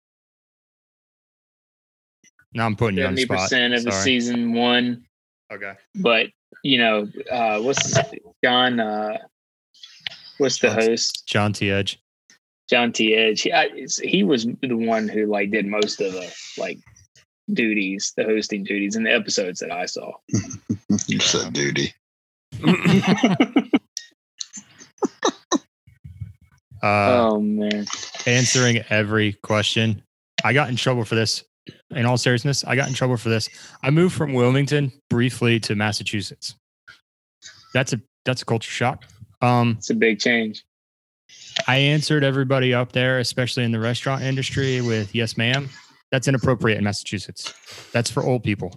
Speaker 3: now I'm putting you on the
Speaker 4: seventy
Speaker 3: spot.
Speaker 4: percent of the season one.
Speaker 3: Okay.
Speaker 4: but you know, uh, what's John? Uh, what's the
Speaker 3: John-
Speaker 4: host?
Speaker 3: John T. Edge.
Speaker 4: John T. Edge. He, I, he was the one who like did most of the like duties, the hosting duties in the episodes that I saw.
Speaker 2: you said duty.
Speaker 3: Uh,
Speaker 4: oh man.
Speaker 3: answering every question. I got in trouble for this. In all seriousness, I got in trouble for this. I moved from Wilmington briefly to Massachusetts. That's a that's a culture shock. Um,
Speaker 4: It's a big change.
Speaker 3: I answered everybody up there, especially in the restaurant industry, with yes, ma'am. That's inappropriate in Massachusetts. That's for old people.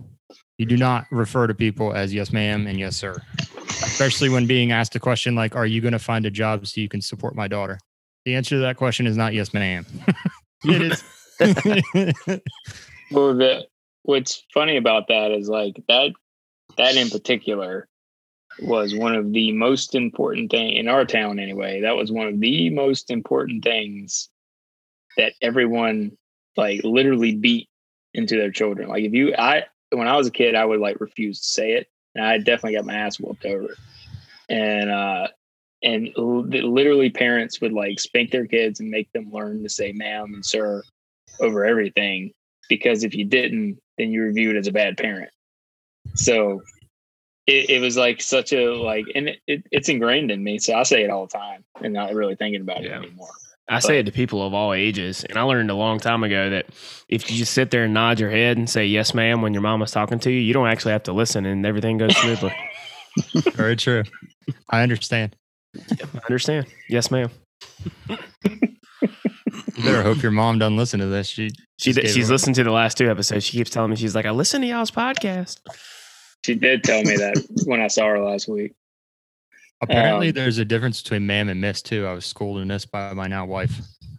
Speaker 3: You do not refer to people as yes, ma'am and yes, sir. Especially when being asked a question like, Are you going to find a job so you can support my daughter? The answer to that question is not yes, ma'am. it is.
Speaker 4: Well, the what's funny about that is like that that in particular was one of the most important thing in our town anyway. That was one of the most important things that everyone like literally beat into their children. Like if you I when I was a kid, I would like refuse to say it. And I definitely got my ass whooped over. And uh and literally parents would like spank their kids and make them learn to say ma'am and sir over everything because if you didn't then you were viewed as a bad parent so it, it was like such a like and it, it, it's ingrained in me so i say it all the time and not really thinking about
Speaker 1: Yeah.
Speaker 4: it anymore
Speaker 1: I say it to people of all ages, and I learned a long time ago that if you just sit there and nod your head and say "yes, ma'am" when your mama's talking to you, you don't actually have to listen, and everything goes smoothly.
Speaker 3: Very true. I understand.
Speaker 1: I understand? Yes, ma'am.
Speaker 3: You better hope your mom doesn't listen to this. She
Speaker 1: She
Speaker 3: Just
Speaker 1: d-
Speaker 3: gave
Speaker 1: she's listened to the last two episodes. She keeps telling me she's like, "I listen to y'all's podcast."
Speaker 4: She did tell me that when i saw her last week
Speaker 3: apparently
Speaker 4: Um,
Speaker 3: there's a difference between ma'am and miss too. I was schooled in this by my now wife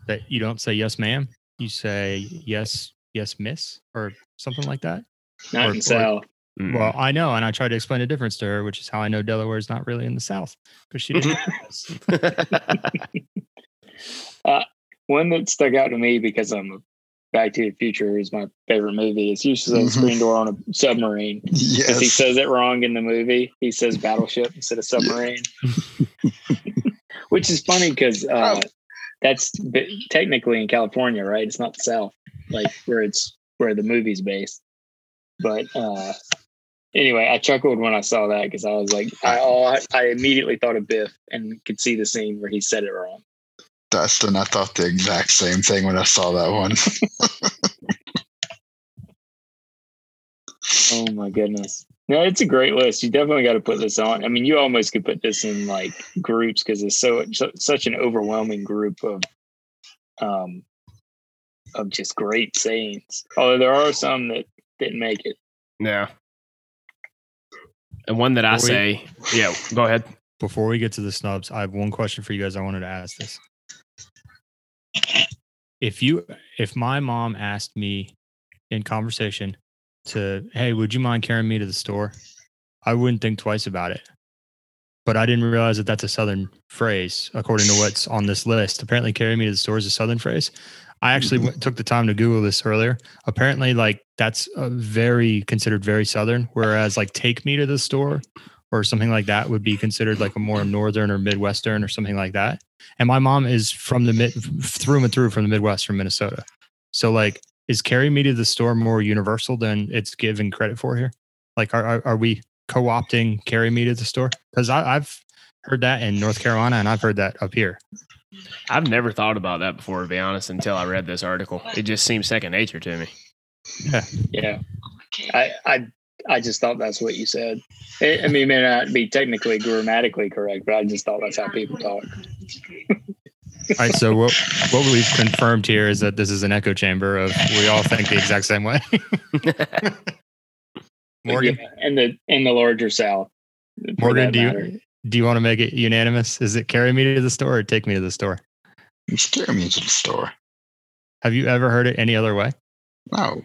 Speaker 3: that you don't say yes, ma'am. You say yes, yes, miss, or something like that.
Speaker 4: not
Speaker 3: Or-
Speaker 4: in
Speaker 3: or-
Speaker 4: south
Speaker 1: Mm.
Speaker 3: Well, I know, and I tried to explain the difference to her, which is how I know Delaware is not really in the South because she didn't.
Speaker 4: one that stuck out to me because i'm back to the future is my favorite movie it's usually a
Speaker 2: Mhm.
Speaker 4: screen door on a submarine because
Speaker 2: Yes.
Speaker 4: he says it wrong in the movie. He says battleship instead of submarine, which is funny because uh, that's technically in California, right? It's not the South, like where it's where the movie's based. But uh, anyway, I chuckled when I saw that because I was like, oh, I I immediately thought of Biff and could see the scene where he said it wrong.
Speaker 2: Dustin, I thought the exact same thing when I saw that one.
Speaker 4: Oh my goodness. No, it's a great list. You definitely got to put this on. I mean, you almost could put this in like groups because it's so su- such an overwhelming group of um of just great sayings. Although there are some that didn't make it.
Speaker 1: yeah. And one that I
Speaker 3: Before
Speaker 1: say, yeah, go ahead.
Speaker 3: Before we get to the snubs, I have one question for you guys. I wanted to ask this. If you, if my mom asked me in conversation to, hey, would you mind carrying me to the store? I wouldn't think twice about it. But I didn't realize that that's a Southern phrase, according to what's on this list. Apparently, carry me to the store is a Southern phrase. I actually mm-hmm. went, took the time to Google this earlier. Apparently, like that's a very considered very Southern, whereas like take me to the store or something like that would be considered like a more northern or midwestern or something like that. And my mom is from the mid through and through from the Midwest from Minnesota. So like is carry me to the store more universal than it's given credit for here? Like are are, are we co-opting carry me to the store? Because I've heard that in North Carolina and I've heard that up here.
Speaker 1: I've never thought about that before, to be honest, until I read this article. It just seems second nature to me.
Speaker 4: Yeah. Oh I I I just thought that's what you said. It, I mean, it may not be technically grammatically correct, but I just thought that's how people talk.
Speaker 3: All right. So what what we've confirmed here is that this is an echo chamber of we all think the exact same way. Morgan,
Speaker 4: Yeah, in the in the larger South.
Speaker 3: Morgan, do
Speaker 4: matter.
Speaker 3: you do you want to make it unanimous? Is it carry me to the store or take me to the store?
Speaker 2: You scare me to the store.
Speaker 3: Have you ever heard it any other way?
Speaker 2: No.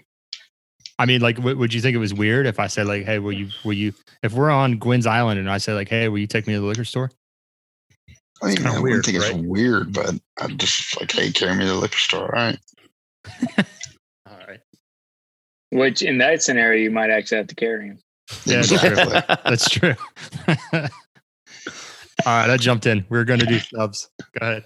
Speaker 3: I mean, like, w- would you think it was weird if I said, like, hey, will you, will you, if we're on Gwynn's Island and I say, like, hey, will you take me to the liquor store?
Speaker 2: I mean,
Speaker 3: kinda
Speaker 2: I
Speaker 3: weird,
Speaker 2: wouldn't think
Speaker 3: right?
Speaker 2: it's weird, but I'm just like, hey, carry me to the liquor store. All right.
Speaker 3: All right.
Speaker 4: Which in that scenario, you might actually have to carry him.
Speaker 3: Yeah.
Speaker 2: Exactly.
Speaker 3: That's true. All right. I jumped in. We are going to do subs. Go ahead.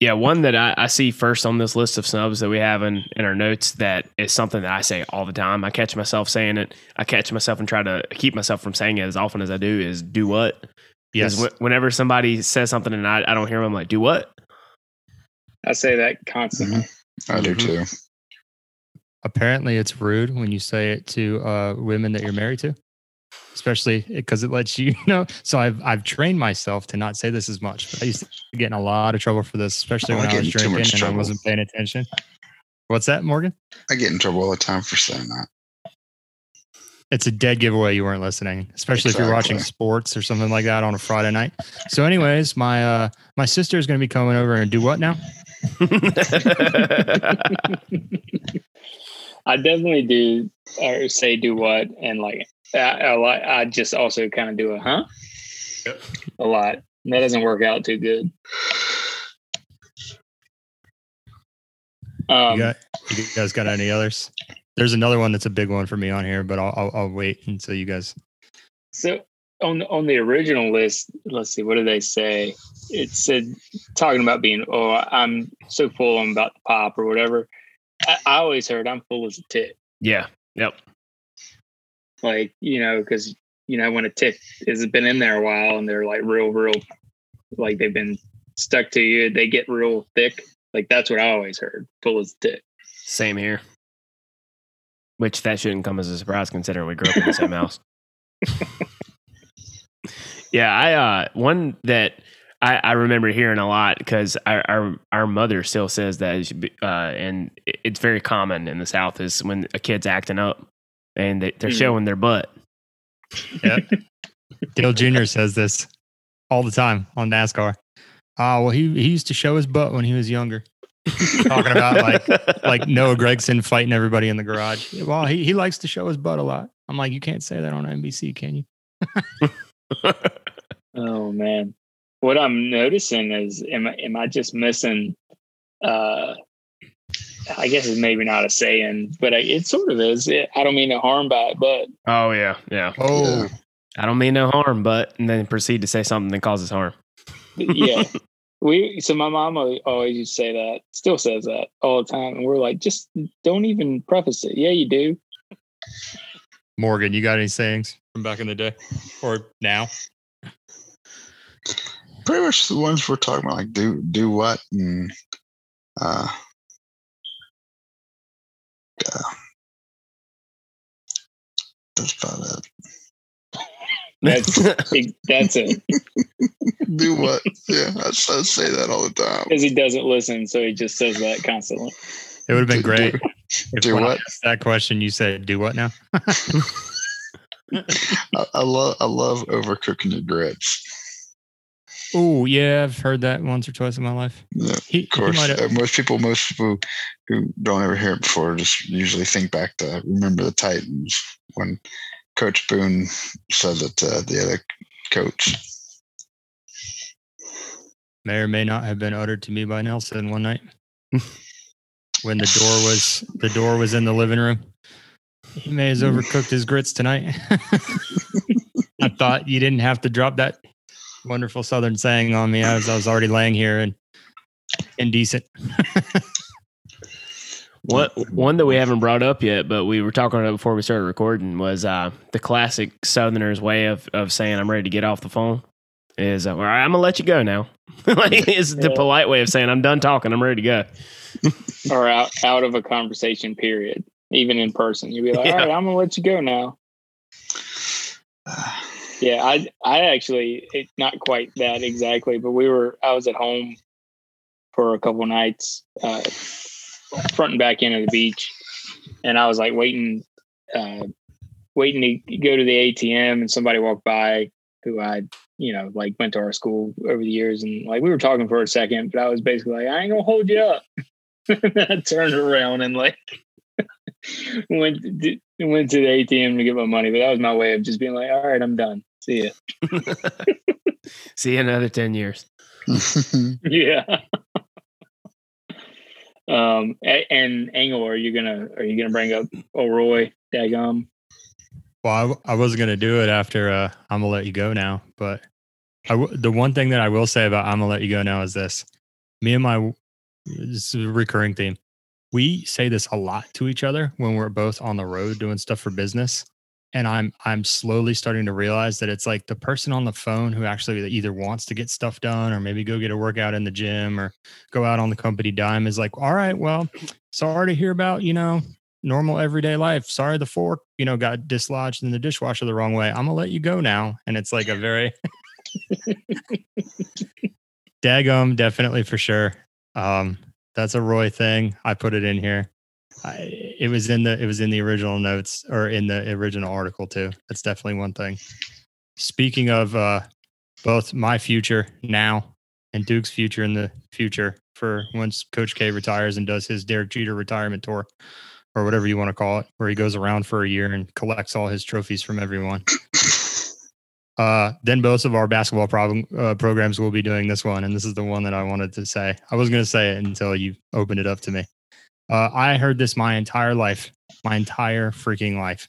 Speaker 1: Yeah, one that I, I see first on this list of snubs that we have in, in our notes that is something that I say all the time. I catch myself saying it. I catch myself and try to keep myself from saying it as often as I do is do what?
Speaker 3: Yes.
Speaker 1: Because whenever somebody says something and I, I don't hear them, I'm like, do what?
Speaker 4: I say that constantly.
Speaker 2: I do
Speaker 1: Mhm.
Speaker 2: too.
Speaker 3: Apparently, it's rude when you say it to uh, women that you're married to, especially because it lets you know. So I've I've trained myself to not say this as much. But I used to get in a lot of trouble for this, especially
Speaker 2: Oh,
Speaker 3: when
Speaker 2: I
Speaker 3: I was drinking
Speaker 2: much
Speaker 3: and I wasn't paying attention. What's that, Morgan?
Speaker 2: I get in trouble all the time for saying that.
Speaker 3: It's a dead giveaway you weren't listening, especially if you're watching sports or something like that on a Friday night. So, anyways, my uh my sister is going to be coming over and do what now?
Speaker 4: I definitely do or say do what and like I, I, I just also kind of do a huh
Speaker 3: Yep.
Speaker 4: a lot. That doesn't work out too good. Um,
Speaker 3: You got you guys got any others? There's another one that's a big one for me on here, but I'll I'll, I'll wait until you guys.
Speaker 4: So on on the original list, let's see, what did they say? It said talking about being oh I'm so full I'm about to pop or whatever. I, I always heard I'm full as a tit.
Speaker 1: yeah. Yep.
Speaker 4: Like you know because you know when a tick has been in there a while and they're like real real like they've been stuck to you they get real thick. Like that's what I always heard full as a tit.
Speaker 1: Same here. Which that shouldn't come as a surprise considering we grew up in the same house. yeah, I uh one that I, I remember hearing a lot because our, our our mother still says that, uh, and it's very common in the South is when a kid's acting up and they, they're
Speaker 4: Mhm.
Speaker 1: showing their butt.
Speaker 3: Yep. Dale Jr. says this all the time on NASCAR. Ah, well, he he used to show his butt when he was younger. Talking about like like Noah Gragson fighting everybody in the garage. Well, he, he likes to show his butt a lot. I'm like, you can't say that on NBC, can you?
Speaker 4: Oh man. What I'm noticing is am I am I just missing uh I guess it's maybe not a saying, but I, it sort of is. It, I don't mean no harm by it, but
Speaker 1: oh yeah, yeah.
Speaker 3: Oh,
Speaker 1: I don't mean no harm, but and then proceed to say something that causes harm.
Speaker 4: yeah. we so my mom always used to say that, still says that all the time. And we're like, just don't even preface it. Yeah, you do.
Speaker 3: Morgan, you got any sayings from back in the day or now?
Speaker 2: Pretty much the ones we're talking about, like do do what and uh, uh that's about it.
Speaker 4: That's that's it.
Speaker 2: Do what? yeah, I, I say that all the time.
Speaker 4: Because he doesn't listen, so he just says that constantly.
Speaker 3: It would have been
Speaker 2: Do-
Speaker 3: great
Speaker 2: do-
Speaker 3: if
Speaker 2: do
Speaker 3: when I
Speaker 2: what?
Speaker 3: asked that question you said, "Do what now?"
Speaker 2: I, I love I love overcooking the grits.
Speaker 3: Oh yeah, I've heard that once or twice in my life.
Speaker 2: Yeah,
Speaker 3: He,
Speaker 2: of course. uh, most people, most people who don't ever hear it before, just usually think back to remember the Titans when Coach Boone said that uh, the other coach.
Speaker 3: may or may not have been uttered to me by Nelson one night when the door was the door was in the living room. He may have overcooked his grits tonight. I thought you didn't have to drop that wonderful Southern saying on me as I was already laying here and indecent.
Speaker 1: What one that we haven't brought up yet, but we were talking about it before we started recording was uh, the classic Southerners way of, of saying I'm ready to get off the phone. Is uh, all right, I'm gonna let you go now. like it's the polite way of saying I'm done talking. I'm ready to go.
Speaker 4: Or out out of a conversation period, even in person. You'd be like,
Speaker 1: Yeah.
Speaker 4: All right, I'm gonna let you go now. Yeah, I I actually it, not quite that exactly, but we were I was at home for a couple nights, uh, front and back end of the beach, and I was like waiting, uh, waiting to go to the ATM, and somebody walked by who I you know like went to our school over the years, and like we were talking for a second, but I was basically like I ain't gonna hold you up. I turned around and like went to, went to the ATM to get my money, but that was my way of just being like, all right, I'm done. See ya.
Speaker 1: See you another ten years.
Speaker 4: Yeah. um, and Engel, are you gonna are you gonna bring up O'Roy? Dagum.
Speaker 3: Well, I wasn't gonna do it after uh, I'm gonna let you go now, but I w- the one thing that I will say about I'm gonna let you go now is this: me and my this is a recurring theme. We say this a lot to each other when we're both on the road doing stuff for business. And I'm I'm slowly starting to realize that it's like the person on the phone who actually either wants to get stuff done or maybe go get a workout in the gym or go out on the company dime is like, all right, well, sorry to hear about, you know, normal everyday life. Sorry the fork, you know, got dislodged in the dishwasher the wrong way. I'm gonna let you go now. And it's like a very Dagum, definitely for sure. Um, that's a Roy thing. I put it in here. I, it was in the it was in the original notes or in the original article too. That's definitely one thing. Speaking of uh, both my future now and Duke's future in the future for once Coach K retires and does his Derek Jeter retirement tour or whatever you want to call it, where he goes around for a year and collects all his trophies from everyone. Uh, then both of our basketball problem, uh, programs will be doing this one, and this is the one that I wanted to say. I was going to say it until you opened it up to me. Uh, I heard this my entire life, my entire freaking life.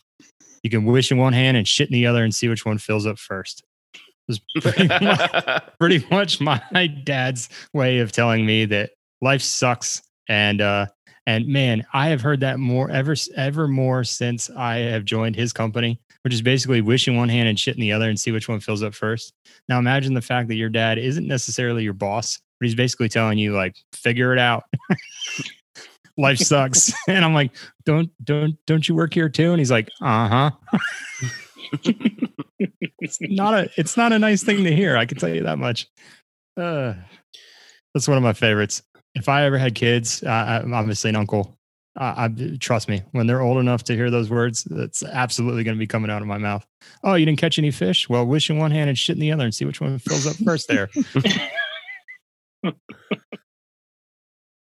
Speaker 3: You can wish in one hand and shit in the other, and see which one fills up first. It was pretty much, pretty much my dad's way of telling me that life sucks, and uh, and man, I have heard that more ever ever more since I have joined his company which is basically wish in one hand and shit in the other and see which one fills up first. Now imagine the fact that your dad isn't necessarily your boss, but he's basically telling you like, figure it out. Life sucks. and I'm like, don't, don't, don't you work here too? And he's like, uh huh. it's not a, it's not a nice thing to hear. I can tell you that much. Uh, that's one of my favorites. If I ever had kids, uh, I'm obviously an uncle I, I, trust me when they're old enough to hear those words that's absolutely going to be coming out of my mouth oh you didn't catch any fish well wish in one hand and shit in the other and see which one fills up first there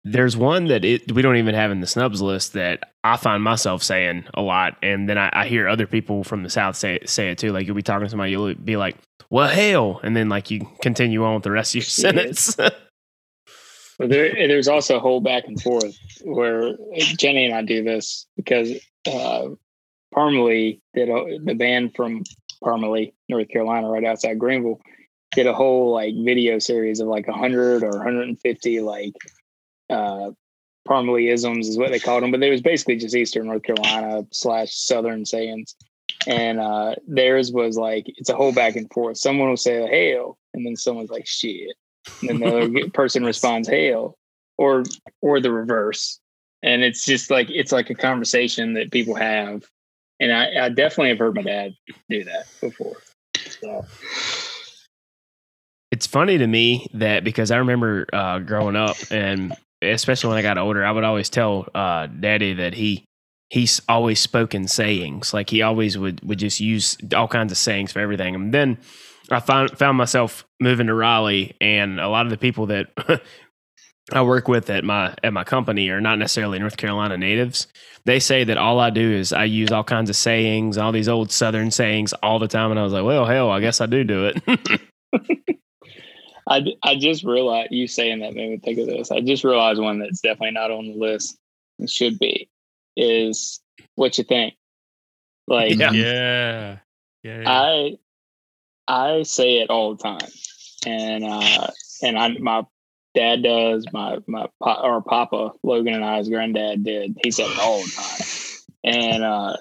Speaker 1: there's one that it, we don't even have in the snubs list that I find myself saying a lot, and then I, I, hear other people from the south say say it too. Like you'll be talking to somebody, you'll be like, "Well, hell," and then like you continue on with the rest of your sentence.
Speaker 4: But there, there's also a whole back and forth where Jenny and I do this because uh, Parmalee did a, the band from Parmele, North Carolina, right outside Greenville, did a whole like video series of like 100 or 150 like uh, Parmaleeisms is what they called them, but it was basically just Eastern North Carolina slash Southern sayings. And uh, theirs was like it's a whole back and forth. Someone will say "hail," and then someone's like "shit," and the other person responds hail or or the reverse and it's just like it's like a conversation that people have and i, I definitely have heard my dad do that before so.
Speaker 1: it's funny to me that because i remember uh, growing up and especially when i got older i would always tell uh, daddy that he he's always spoken sayings like he always would would just use all kinds of sayings for everything and then I found found myself moving to Raleigh, and a lot of the people that I work with at my at my company are not necessarily North Carolina natives. They say that all I do is I use all kinds of sayings, all these old Southern sayings all the time, and I was like, well, hell, I guess I do do it.
Speaker 4: I, I just realized you saying that made me think of this. I just realized one that's definitely not on the list and should be is what you think. Like
Speaker 3: yeah. yeah.
Speaker 4: yeah. I I say it all the time, and uh, and I my dad does my my or Papa Logan and I's granddad did. He said it all the time, and uh,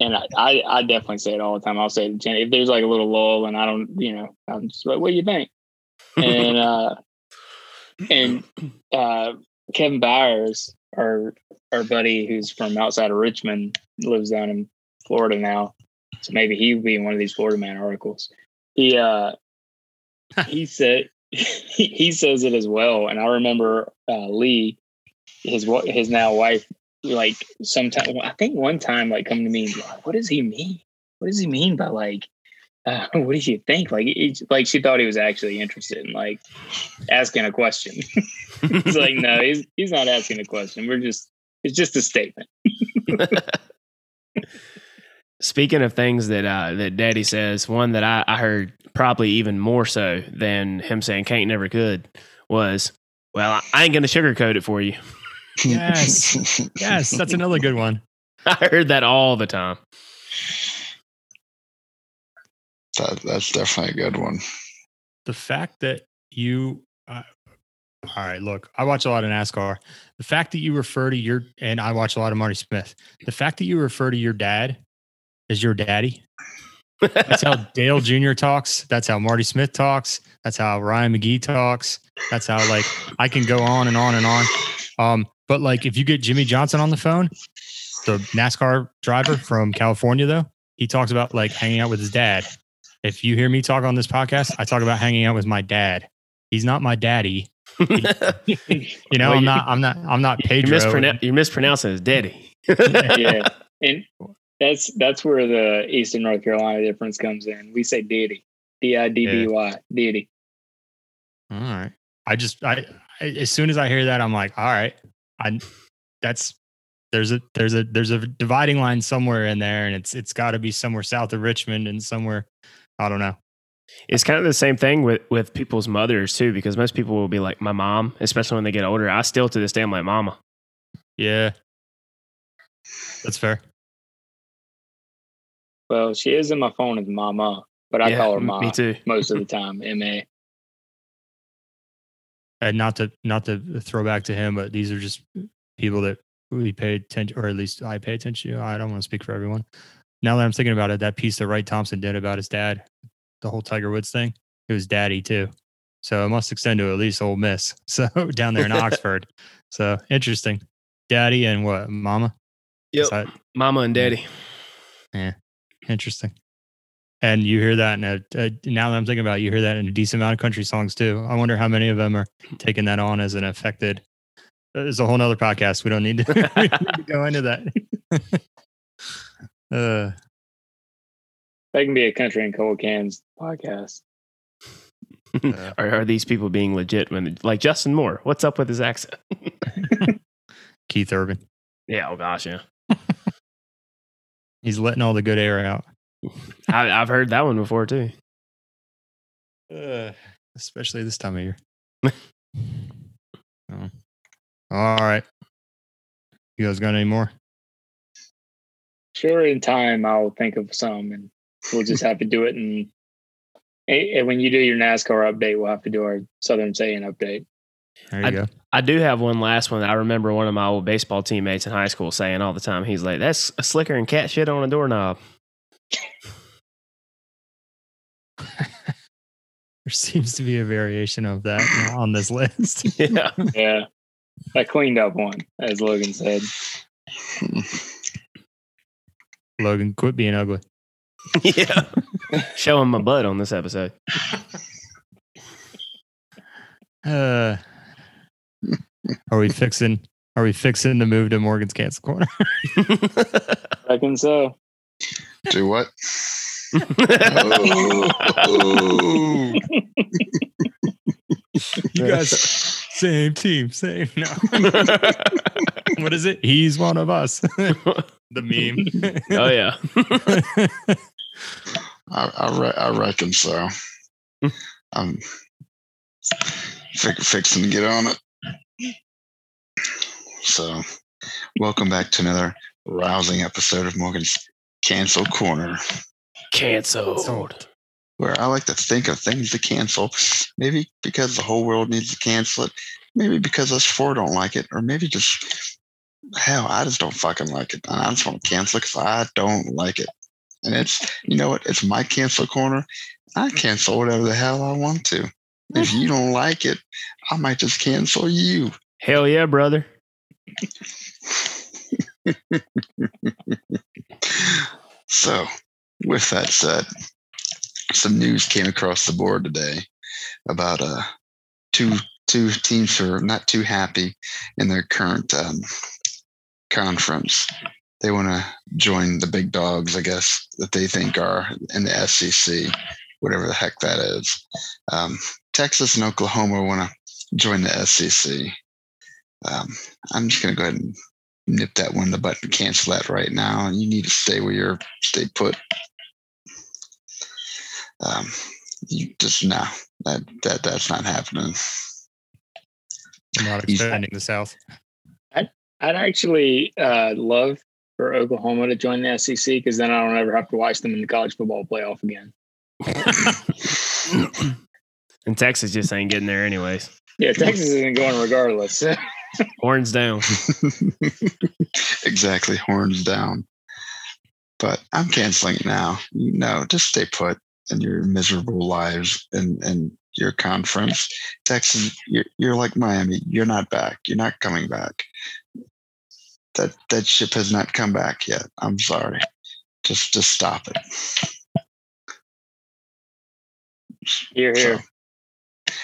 Speaker 4: and I, I definitely say it all the time. I'll say to Jenny if there's like a little lull, and I don't, you know, I'm just like, what do you think? And uh, and uh, Kevin Byers, our our buddy who's from outside of Richmond, lives down in Florida now. So maybe he would be in one of these Florida Man articles. He uh he said he, he says it as well. And I remember uh, Lee, his his now wife, like sometime I think one time like come to me and be like, what does he mean? What does he mean by like uh, what do you think? Like, it, like she thought he was actually interested in like asking a question. it's like, no, he's he's not asking a question. We're just it's just a statement.
Speaker 1: Speaking of things that uh, that Daddy says, one that I, I heard probably even more so than him saying "can't never could" was, "Well, I ain't gonna sugarcoat it for you."
Speaker 3: Yes, yes, that's another good one.
Speaker 1: I heard that all the time.
Speaker 2: That, that's definitely a good one.
Speaker 3: The fact that you, uh, All right, look, I watch a lot of NASCAR. The fact that you refer to your and I watch a lot of Marty Smith. The fact that you refer to your dad as your daddy. That's how Dale Jr. talks. That's how Marty Smith talks. That's how Ryan McGee talks. That's how like I can go on and on and on. Um, but like if you get Jimmie Johnson on the phone, the NASCAR driver from California, though, he talks about like hanging out with his dad. If you hear me talk on this podcast, I talk about hanging out with my dad. He's not my daddy. You know,
Speaker 1: Well,
Speaker 3: I'm not. I'm not. I'm not
Speaker 1: you're,
Speaker 3: Pedro.
Speaker 1: mispronou- you're mispronouncing his daddy.
Speaker 4: yeah, and that's that's where the Eastern North Carolina difference comes in. We say daddy, D I D B Y, Diddy.
Speaker 3: All right. I just I I- as soon as I hear that, I'm like, all right, I that's there's a there's a there's a dividing line somewhere in there, and it's it's got to be somewhere south of Richmond and somewhere I don't know.
Speaker 1: It's kind of the same thing with with people's mothers too, because most people will be like my mom, especially when they get older. I still to this day I'm like mama.
Speaker 3: Yeah, that's fair.
Speaker 4: Well, she is in my phone as Mama, but I
Speaker 1: Yeah,
Speaker 4: call her mom
Speaker 1: Me too.
Speaker 4: most of the time. M A.
Speaker 3: And not to not to throw back to him, but these are just people that we pay attention, or at least I pay attention. to. I don't want to speak for everyone. Now that I'm thinking about it, that piece that Wright Thompson did about his dad, the whole Tiger Woods thing, it was daddy too. So it must extend to at least Ole Miss. So down there in Oxford. So interesting. Daddy and what? Mama?
Speaker 1: Yep. Mama and daddy. Yeah.
Speaker 3: Interesting? And you hear that in a, a now that I'm thinking about it, you hear that in a decent amount of country songs too. I wonder how many of them are taking that on as an affected. Uh, There's a whole nother podcast. We don't need to, we don't need to go into that. Uh,
Speaker 4: That can be a country and cold cans podcast.
Speaker 3: Yeah.
Speaker 1: Are, are these people being legit when like Justin Moore? What's up with his accent?
Speaker 3: Keith Urban.
Speaker 1: Yeah, oh gosh, yeah.
Speaker 3: He's letting all the good air out.
Speaker 1: I, I've heard that one before too.
Speaker 3: Uh, especially this time of year. Oh. All right. You guys got any more?
Speaker 4: Sure, in time I'll think of some, and we'll just have to do it. And, and when you do your NASCAR update, we'll have to do our Southern Saying update.
Speaker 3: There you
Speaker 1: I-
Speaker 3: go.
Speaker 1: I do have one last one. I remember one of my old baseball teammates in high school saying all the time, he's like, that's a slicker and cat shit on a doorknob.
Speaker 3: There seems to be a variation of that on this list.
Speaker 1: yeah.
Speaker 4: Yeah, I cleaned up one, as Logan said.
Speaker 3: Logan, quit being ugly.
Speaker 1: yeah. Showing my butt on this episode.
Speaker 3: Uh, are we fixing? Are we fixing the move to Morgan's cancel corner?
Speaker 4: I reckon so.
Speaker 2: Do what? Oh.
Speaker 3: you guys, same team, same. No. what is it? He's one of us. The meme.
Speaker 1: oh yeah.
Speaker 2: I, I, re- I reckon so. I'm fi- fixing to get on it. So, welcome back to another rousing episode of Morgan's Cancel Corner,
Speaker 1: Canceled.
Speaker 2: where I like to think of things to cancel. Maybe because the whole world needs to cancel it. Maybe because us four don't like it, or maybe just hell, I just don't fucking like it. I just want to cancel it because I don't like it. And it's you know what? It's my cancel corner. I cancel whatever the hell I want to. If you don't like it, I might just cancel you.
Speaker 1: Hell yeah, brother.
Speaker 2: So, with that said, some news came across the board today about uh, two two teams who are not too happy in their current um, conference. They want to join the big dogs, I guess, that they think are in the SEC, whatever the heck that is. Um, Texas and Oklahoma want to join the SEC. Um, I'm just going to go ahead and nip that one in the butt and cancel that right now. And you need to stay where you're, stay put. Um, you just no, that that that's not happening.
Speaker 3: I'm
Speaker 2: Not
Speaker 3: expanding the South.
Speaker 4: I'd actually uh, love for Oklahoma to join the SEC because then I don't ever have to watch them in the college football playoff again.
Speaker 1: and Texas just ain't getting there anyways.
Speaker 4: Yeah, Texas isn't going regardless.
Speaker 1: Horns down.
Speaker 2: exactly, horns down. But I'm canceling it now. No, just stay put in your miserable lives and and your conference. Texas, you're, you're like Miami. You're not back. You're not coming back. That that ship has not come back yet. I'm sorry. Just just stop it.
Speaker 4: Here, here.
Speaker 2: So,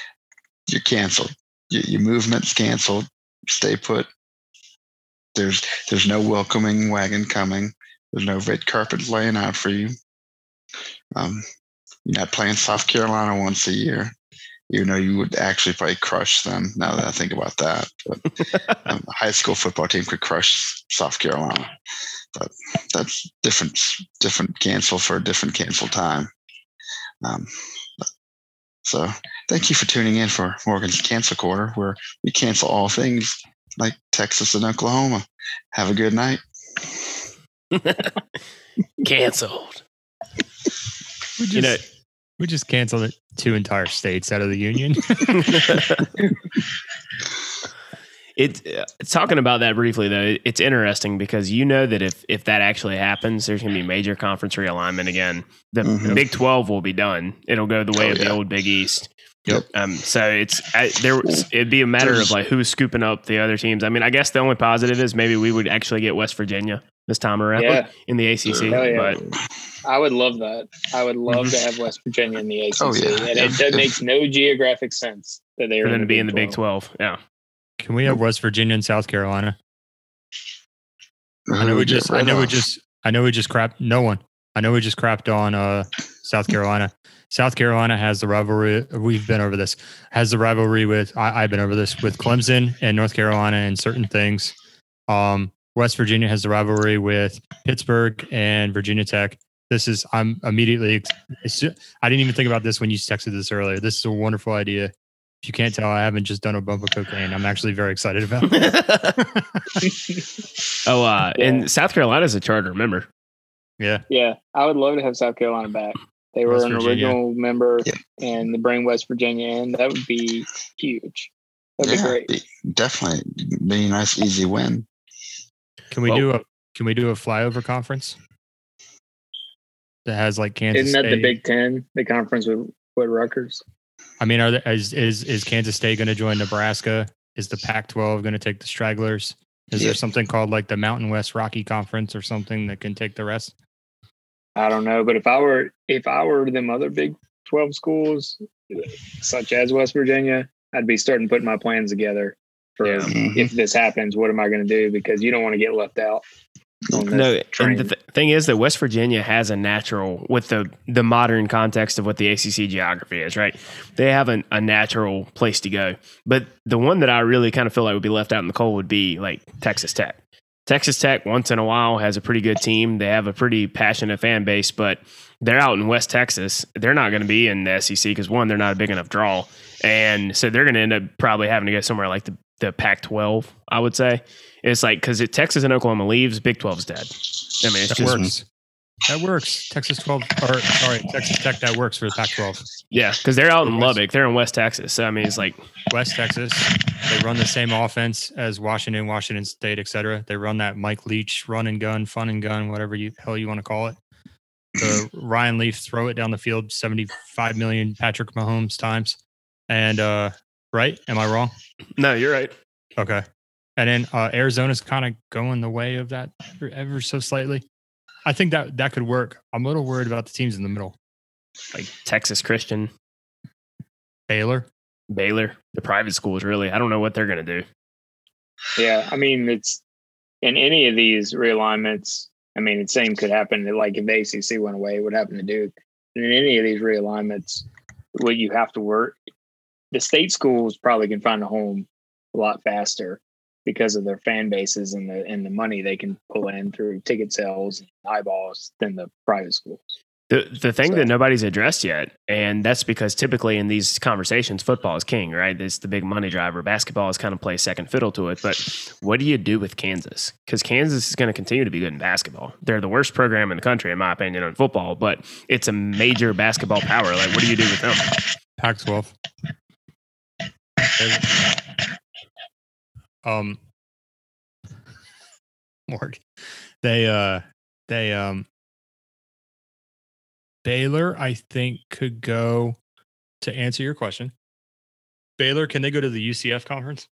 Speaker 2: you're canceled. Your, your movement's canceled. Stay put. There's there's no welcoming wagon coming. There's no red carpet laying out for you. Um, you're not playing South Carolina once a year, even know, you would actually probably crush them. Now that I think about that, but um, a high school football team could crush South Carolina. But that's different. Different cancel for a different cancel time. Um, so thank you for tuning in for Morgan's Cancel Quarter, where we cancel all things like Texas and Oklahoma. Have a good night.
Speaker 1: Canceled.
Speaker 3: Just,
Speaker 1: You know,
Speaker 3: we just canceled it, two entire states out of the union.
Speaker 1: It uh, talking about that briefly though. It's interesting because you know that if if that actually happens, there's going to be major conference realignment again. The
Speaker 2: Mhm.
Speaker 1: Big Twelve will be done. It'll go the way
Speaker 2: Oh,
Speaker 1: of the old Big East.
Speaker 2: Yep.
Speaker 1: Um. So it's I, there. It'd be a matter of like who's scooping up the other teams. I mean, I guess the only positive is maybe we would actually get West Virginia this time around
Speaker 4: Yeah.
Speaker 1: in the ACC.
Speaker 4: Hell yeah.
Speaker 1: But
Speaker 4: I would love that. I would love to have West Virginia in the ACC.
Speaker 2: Oh, yeah.
Speaker 4: And it,
Speaker 2: If-
Speaker 4: that
Speaker 2: if-
Speaker 4: makes no geographic sense that they are going
Speaker 1: to be in the Big
Speaker 4: 12.
Speaker 1: Twelve, yeah.
Speaker 3: Can we have West Virginia and South Carolina? I know we
Speaker 2: get
Speaker 3: just I
Speaker 2: rid
Speaker 3: know we just I know we just crap no one. I know we just crapped on uh South Carolina. South Carolina has the rivalry we've been over this. Has the rivalry with I, I've been over this with Clemson and North Carolina and certain things. Um West Virginia has the rivalry with Pittsburgh and Virginia Tech. This is I'm immediately. I didn't even think about this when you texted this earlier. This is a wonderful idea. If you can't tell, I haven't just done a bump of cocaine. I'm actually very excited about it.
Speaker 1: oh, uh,
Speaker 4: Yeah.
Speaker 1: and South Carolina Carolina's a charter member.
Speaker 3: Yeah.
Speaker 4: Yeah, I would love to have South Carolina back. They were
Speaker 3: West
Speaker 4: an
Speaker 3: Virginia.
Speaker 4: original member,
Speaker 2: Yeah.
Speaker 4: and to bring West Virginia in, that would be huge. That'd
Speaker 2: yeah,
Speaker 4: be great.
Speaker 2: definitely be a nice easy win.
Speaker 3: Can we
Speaker 1: Well-
Speaker 3: do a Can we do a flyover conference that has like Kansas?
Speaker 4: Isn't that the Big Ten, the conference with with Rutgers?
Speaker 3: I mean, are there, is is is Kansas State going to join Nebraska? Is the Pac-12 going to take the stragglers? Is
Speaker 2: Yeah.
Speaker 3: there something called like the Mountain West Rocky Conference or something that can take the rest?
Speaker 4: I don't know, but if I were if I were them other Big Twelve schools, such as West Virginia, I'd be starting putting my plans together for
Speaker 1: Yeah.
Speaker 2: Mhm.
Speaker 4: if this happens. What am I going to do? Because you don't want to get left out. On
Speaker 1: No,
Speaker 4: train.
Speaker 1: and the th- thing is that West Virginia has a natural with the the modern context of what the ACC geography is, right? They have an, a natural place to go. But the one that I really kind of feel like would be left out in the cold would be like Texas Tech. Texas Tech once in a while has a pretty good team. They have a pretty passionate fan base, but they're out in West Texas. They're not going to be in the SEC because one, they're not a big enough draw, and so they're going to end up probably having to go somewhere like the the Pac-12. I would say it's like because it Texas and Oklahoma leaves, Big 12's dead. I mean, it's
Speaker 3: That
Speaker 1: just
Speaker 3: works. That works. Texas 12 or sorry, Texas Tech that works for the Pac-12.
Speaker 1: yeah, because they're out in
Speaker 3: West-
Speaker 1: Lubbock. They're in West Texas. So I mean, it's like
Speaker 3: West Texas. They run the same offense as Washington, Washington State, et cetera. They run that Mike Leach run and gun, fun and gun, whatever you hell you want to call it. The Ryan Leaf throw it down the field 75 million Patrick Mahomes times. And uh right? Am I wrong?
Speaker 1: no, you're right.
Speaker 3: Okay. And then uh Arizona's kind of going the way of that ever, ever so slightly. I think that that could work. I'm a little worried about the teams in the middle.
Speaker 1: Like Texas Christian,
Speaker 3: Baylor.
Speaker 1: Baylor, the private schools. Really, I don't know what they're going to do.
Speaker 4: Yeah, I mean, it's in any of these realignments. I mean, the same could happen. Like if the ACC went away, what happened to Duke? And in any of these realignments, what you have to work, the state schools probably can find a home a lot faster because of their fan bases and the and the money they can pull in through ticket sales and eyeballs than the private schools.
Speaker 1: The the thing
Speaker 4: So-
Speaker 1: that nobody's addressed yet, and that's because typically in these conversations, football is king, right? It's the big money driver. Basketball is kind of plays second fiddle to it. But what do you do with Kansas? Because Kansas is going to continue to be good in basketball. They're the worst program in the country, in my opinion, on football, but it's a major basketball power. Like, what do you do with them?
Speaker 3: Pac 12. Um, Morgan, they uh, they um, Baylor, I think could go to answer your question. Baylor, can they go to the UCF conference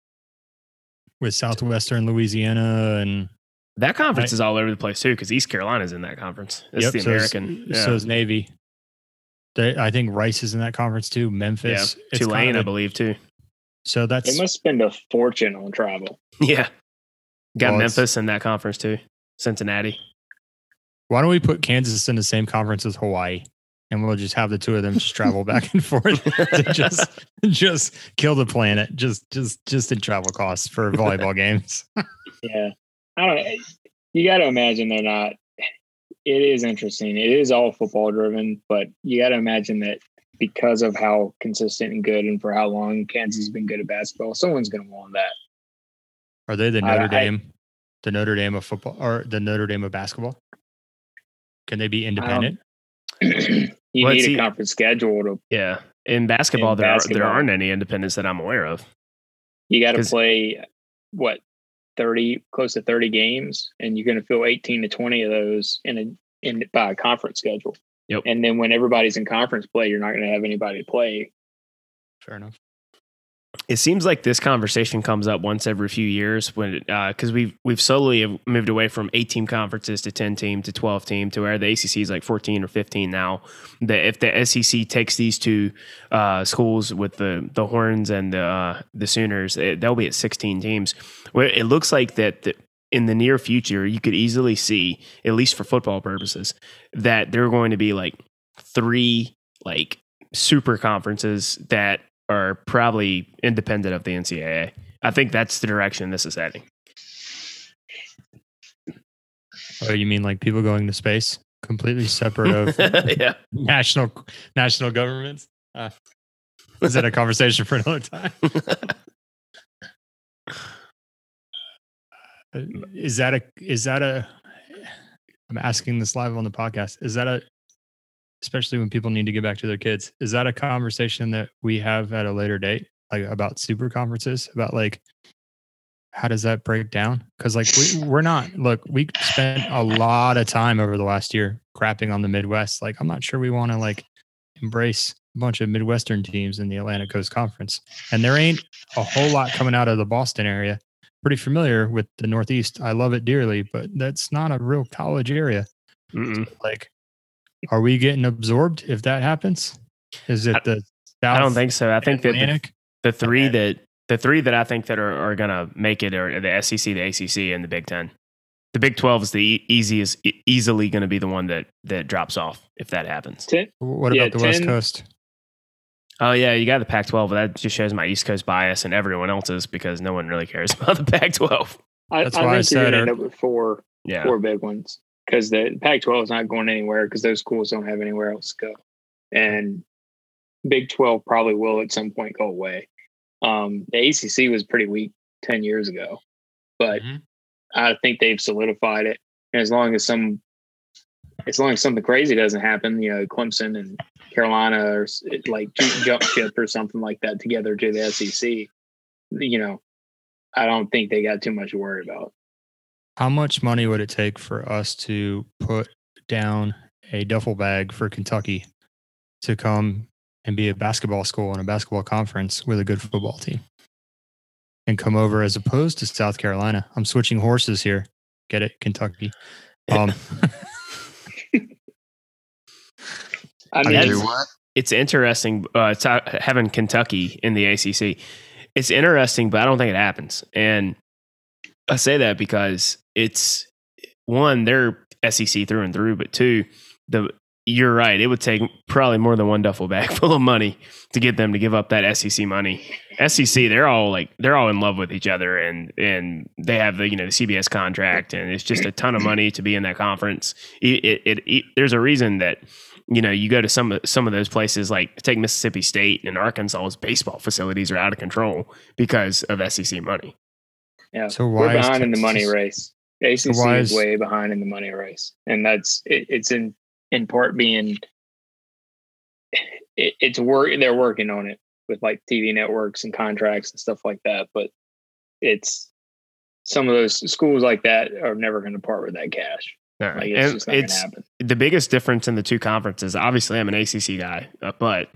Speaker 3: with Southwestern Louisiana and
Speaker 1: That conference is all over the place too, because East Carolina's in that conference. It's the
Speaker 3: so is-
Speaker 1: American.
Speaker 3: So is Navy. They, I think Rice is in that conference too. Memphis,
Speaker 1: yeah. Tulane,
Speaker 3: kinda-
Speaker 1: I believe too.
Speaker 3: So that's They
Speaker 4: must spend a fortune on travel.
Speaker 1: Yeah, got
Speaker 3: Well,
Speaker 1: Memphis in that conference too. Cincinnati.
Speaker 3: why don't we put Kansas in the same conference as Hawaii, and we'll just have the two of them just travel back and forth to just just kill the planet, just just just in travel costs for volleyball games.
Speaker 4: Yeah, I don't. know. You got to imagine they're not. It is interesting. It is all football driven, but you got to imagine that because of how consistent and good and for how long Kansas has been good at basketball, someone's going to want that.
Speaker 3: Are they the Notre
Speaker 4: I-
Speaker 3: Dame, the Notre Dame of football, or the Notre Dame of basketball? Can they be
Speaker 4: Um,
Speaker 3: independent?
Speaker 4: you
Speaker 1: Well,
Speaker 4: need
Speaker 1: see-
Speaker 4: a conference schedule to.
Speaker 1: Yeah, in basketball,
Speaker 4: In
Speaker 1: there are, there aren't any independents that I'm aware of.
Speaker 4: You got to play what thirty, close to thirty games, and you're going to fill eighteen to twenty of those in a in by a conference schedule.
Speaker 1: Yep.
Speaker 4: And then when everybody's in conference play, you're not going to have anybody to play.
Speaker 3: Fair enough.
Speaker 1: It seems like this conversation comes up once every few years when because we've we've slowly have moved away from eight team conferences to ten team to twelve team to where the ACC is like fourteen or fifteen now. That if the SEC takes these two uh, schools with the the Horns and the uh, the Sooners, it, they'll be at sixteen teams. Where it looks like that. The, in the near future, you could easily see, at least for football purposes, that there are going to be like three like super conferences that are probably independent of the NCAA. I think that's the direction this is heading.
Speaker 3: Oh, you mean like people going to space, completely separate of
Speaker 1: yeah.
Speaker 3: national national governments? Uh, is that a conversation for another time? Uh, mm. is that a is that a i'm asking this live on the podcast is that a especially when people need to get back to their kids is that a conversation that we have at a later date? Like about super conferences about like how does that break down? Because like we, we're not look we spent a lot of time over the last year crapping on the midwest. Like i'm not sure we want to like embrace a bunch of midwestern teams in the atlantic coast conference. And there ain't a whole lot coming out of the boston area pretty familiar with the Northeast. I love it dearly, but that's not a real college area.
Speaker 1: Mm-mm.
Speaker 3: Like, are we getting absorbed if that happens? Is it
Speaker 1: I-
Speaker 3: the South
Speaker 1: I don't think so. I think that the, the three
Speaker 3: Okay.
Speaker 1: that the three that I think that are, are going to make it are the SEC, the ACC, and the Big Ten. The Big Twelve is the e- easiest, easily going to be the one that that drops off if that happens.
Speaker 4: Ten,
Speaker 3: What
Speaker 4: Yeah,
Speaker 3: about the West Coast?
Speaker 1: Oh yeah, you got the Pac-12, but that just shows my East Coast bias and everyone else's because no one really cares about the Pac-12.
Speaker 4: I,
Speaker 3: That's
Speaker 4: I
Speaker 3: why I
Speaker 4: think you're going
Speaker 3: said
Speaker 4: to end
Speaker 3: it-
Speaker 4: up with four
Speaker 1: Yeah,
Speaker 4: four big ones because the Pac-12 is not going anywhere because those schools don't have anywhere else to go, and Big 12 probably will at some point go away. Um, the ACC was pretty weak ten years ago, but
Speaker 3: Mhm.
Speaker 4: I think they've solidified it. And as long as some, as long as something crazy doesn't happen, you know, Clemson and Carolina or like ju- jump ship or something like that together to the SEC, you know, I don't think they got too much to worry about.
Speaker 3: How much money would it take for us to put down a duffel bag for Kentucky to come and be a basketball school and a basketball conference with a good football team and come over as opposed to South Carolina? I'm switching horses here. Get it, Kentucky. Um,
Speaker 4: I
Speaker 1: I
Speaker 4: mean,
Speaker 1: That's-
Speaker 2: what?
Speaker 1: it's interesting. Uh, it's having Kentucky in the ACC. It's interesting, but I don't think it happens. And I say that because it's one, they're SEC through and through, but two, the you're right. It would take probably more than one duffel bag full of money to get them to give up that SEC money. SEC, they're all like they're all in love with each other, and and they have the you know the CBS contract, and it's just a ton of money to be in that conference. It, it, it- there's a reason that you know you go to some of some of those places like take Mississippi State and Arkansas's baseball facilities are out of control because of SEC money.
Speaker 4: yeah,
Speaker 3: so
Speaker 4: we're
Speaker 3: why is
Speaker 4: behind in the money race. The ACC
Speaker 3: why
Speaker 4: is
Speaker 3: is-
Speaker 4: way behind in the money race, and that's it, it's in in part being it, it's work. They're working on it. with like TV networks and contracts and stuff like that. But it's some of those schools like that are never going to part with that cash.
Speaker 1: All
Speaker 4: Like it's
Speaker 1: And it's the biggest difference in the two conferences. Obviously, I'm an ACC guy, uh, but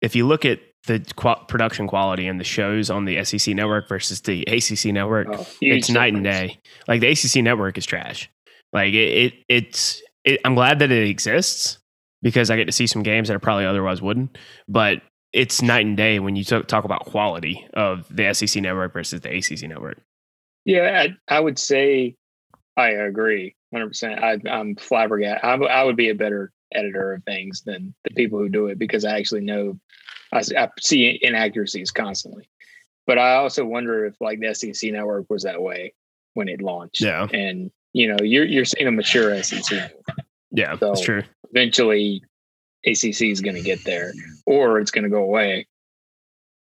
Speaker 1: if you look at the qu- production quality and the shows on the SEC network versus the ACC network,
Speaker 4: Oh,
Speaker 1: it's night and day. Like the ACC network is trash. Like it, it it's. It, I'm glad that it exists because I get to see some games that I probably otherwise wouldn't. But it's night and day when you talk talk about quality of the SEC network versus the ACC network.
Speaker 4: Yeah, I, I would say I agree 100%. I, I'm flabbergasted. I would be a better editor of things than the people who do it because I actually know I see inaccuracies constantly. But I also wonder if like the SEC network was that way when it launched.
Speaker 1: Yeah.
Speaker 4: And you know, you're you're seeing a mature SEC.
Speaker 1: Yeah,
Speaker 4: So-
Speaker 1: that's true.
Speaker 4: Eventually, ACC is going to get there, or it's going to go away.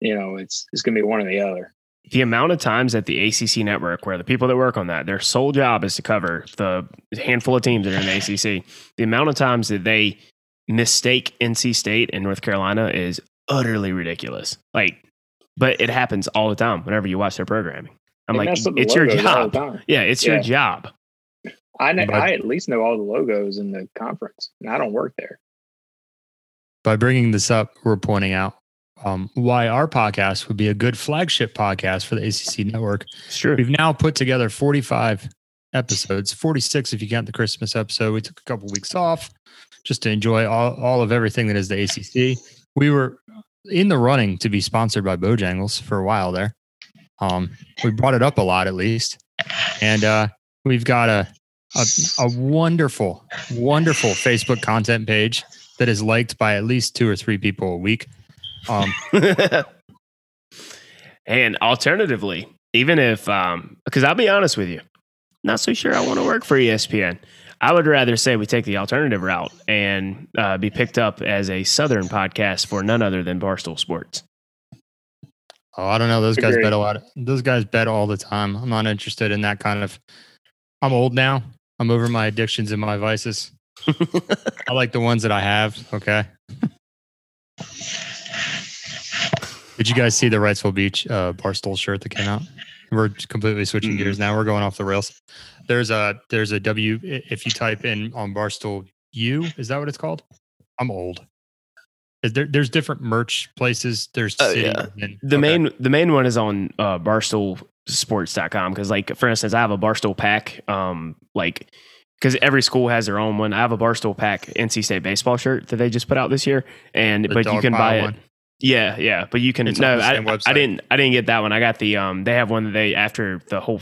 Speaker 4: You know, it's it's going to be one or the other.
Speaker 1: The amount of times that the ACC network, where the people that work on that, their sole job is to cover the handful of teams that are in the ACC, the amount of times that they mistake NC State and North Carolina is utterly ridiculous. Like, but it happens all the time whenever you watch their programming. I'm
Speaker 4: They
Speaker 1: like,
Speaker 4: mess up the
Speaker 1: it's your
Speaker 4: logos all the
Speaker 1: job. Yeah, it's your job.
Speaker 4: I know,
Speaker 3: But-
Speaker 4: I at least know all the logos in the conference, and I don't work there.
Speaker 3: By bringing this up, we're pointing out um, why our podcast would be a good flagship podcast for the ACC network.
Speaker 1: Sure.
Speaker 3: We've now put together 45 episodes, 46 if you count the Christmas episode. We took a couple weeks off just to enjoy all, all of everything that is the ACC. We were in the running to be sponsored by Bojangles for a while there. Um, we brought it up a lot at least. And uh, we've got a, a, a wonderful, wonderful Facebook content page that is liked by at least two or three people a week. Um,
Speaker 1: and alternatively, even if, um, because I'll be honest with you, not so sure I want to work for ESPN. I would rather say we take the alternative route and uh, be picked up as a Southern podcast for none other than Barstool Sports.
Speaker 3: Oh, I don't know. Those guys
Speaker 4: Agreed.
Speaker 3: bet a lot. Those guys bet all the time. I'm not interested in that kind of. I'm old now. I'm over my addictions and my vices. I like the ones that I have. Okay. Did you guys see the Wrightsville Beach uh, Barstool shirt that came out? We're completely switching
Speaker 1: Mm-mm.
Speaker 3: gears now. We're going off the rails. There's a there's a W. If you type in on Barstool U, is that what it's called? I'm old. Is there, there's different merch places. There's
Speaker 1: Oh, yeah.
Speaker 3: and-
Speaker 1: The
Speaker 3: okay.
Speaker 1: main the main one is on uh, barstoolsports.com because like for instance, I have a Barstool pack um like because every school has their own one. I have a Barstool pack NC State baseball shirt that they just put out this year, and
Speaker 3: The
Speaker 1: but you can buy it. Yeah, yeah, but you can
Speaker 3: It's
Speaker 1: no, I, I didn't I didn't get that one. I got the um they have one that they after the whole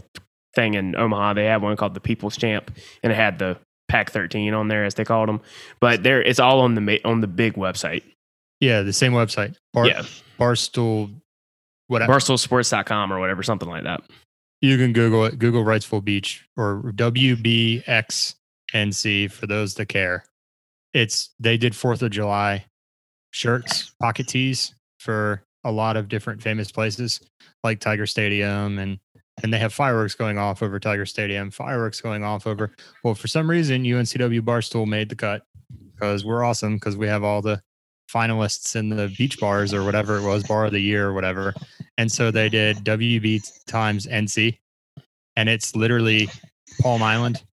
Speaker 1: thing in Omaha they have one called the People's Champ and it had the Pack 13 on there as they called them. But there it's all on the on the big website.
Speaker 3: Yeah, the same website. Bar,
Speaker 1: yeah,
Speaker 3: Barstool, whatever.
Speaker 1: barstoolsports.com or whatever something like that.
Speaker 3: you can Google it. Google Wrightsville Beach or WBXNC for those that care. It's they did Fourth of July shirts, pocket tees for a lot of different famous places like Tiger Stadium and and they have fireworks going off over Tiger Stadium, fireworks going off over. Well, for some reason, UNCW Barstool made the cut because we're awesome because we have all the finalists in the beach bars or whatever it was, bar of the year or whatever. And so they did WB times NC, and it's literally Palm Island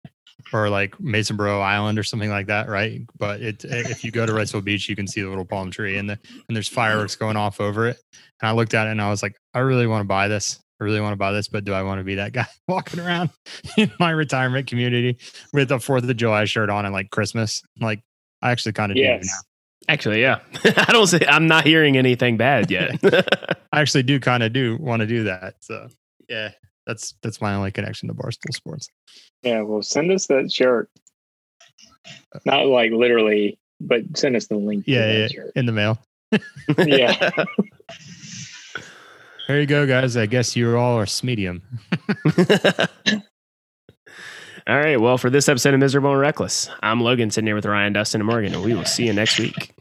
Speaker 3: or like Masonboro Island or something like that, right? But it if you go to Wrightsville Beach, you can see the little palm tree and the and there's fireworks going off over it. And I looked at it and I was like, I really want to buy this. I really want to buy this, but do I want to be that guy walking around in my retirement community with a Fourth of July shirt on and like Christmas? Like, I actually kind of do now.
Speaker 1: Actually, yeah. I don't say I'm not hearing anything bad yet.
Speaker 3: I actually do kind of do want to do that. So yeah, that's that's my only connection to Barstool Sports.
Speaker 4: Yeah, well, send us that shirt. Uh, Not like literally, but send us the link.
Speaker 3: Yeah, yeah, in the mail.
Speaker 4: Yeah.
Speaker 3: There you go, guys. I guess you all are medium.
Speaker 1: All right. Well, for this episode of Miserable and Reckless, I'm Logan sitting here with Ryan, Dustin, and Morgan, and we will see you next week.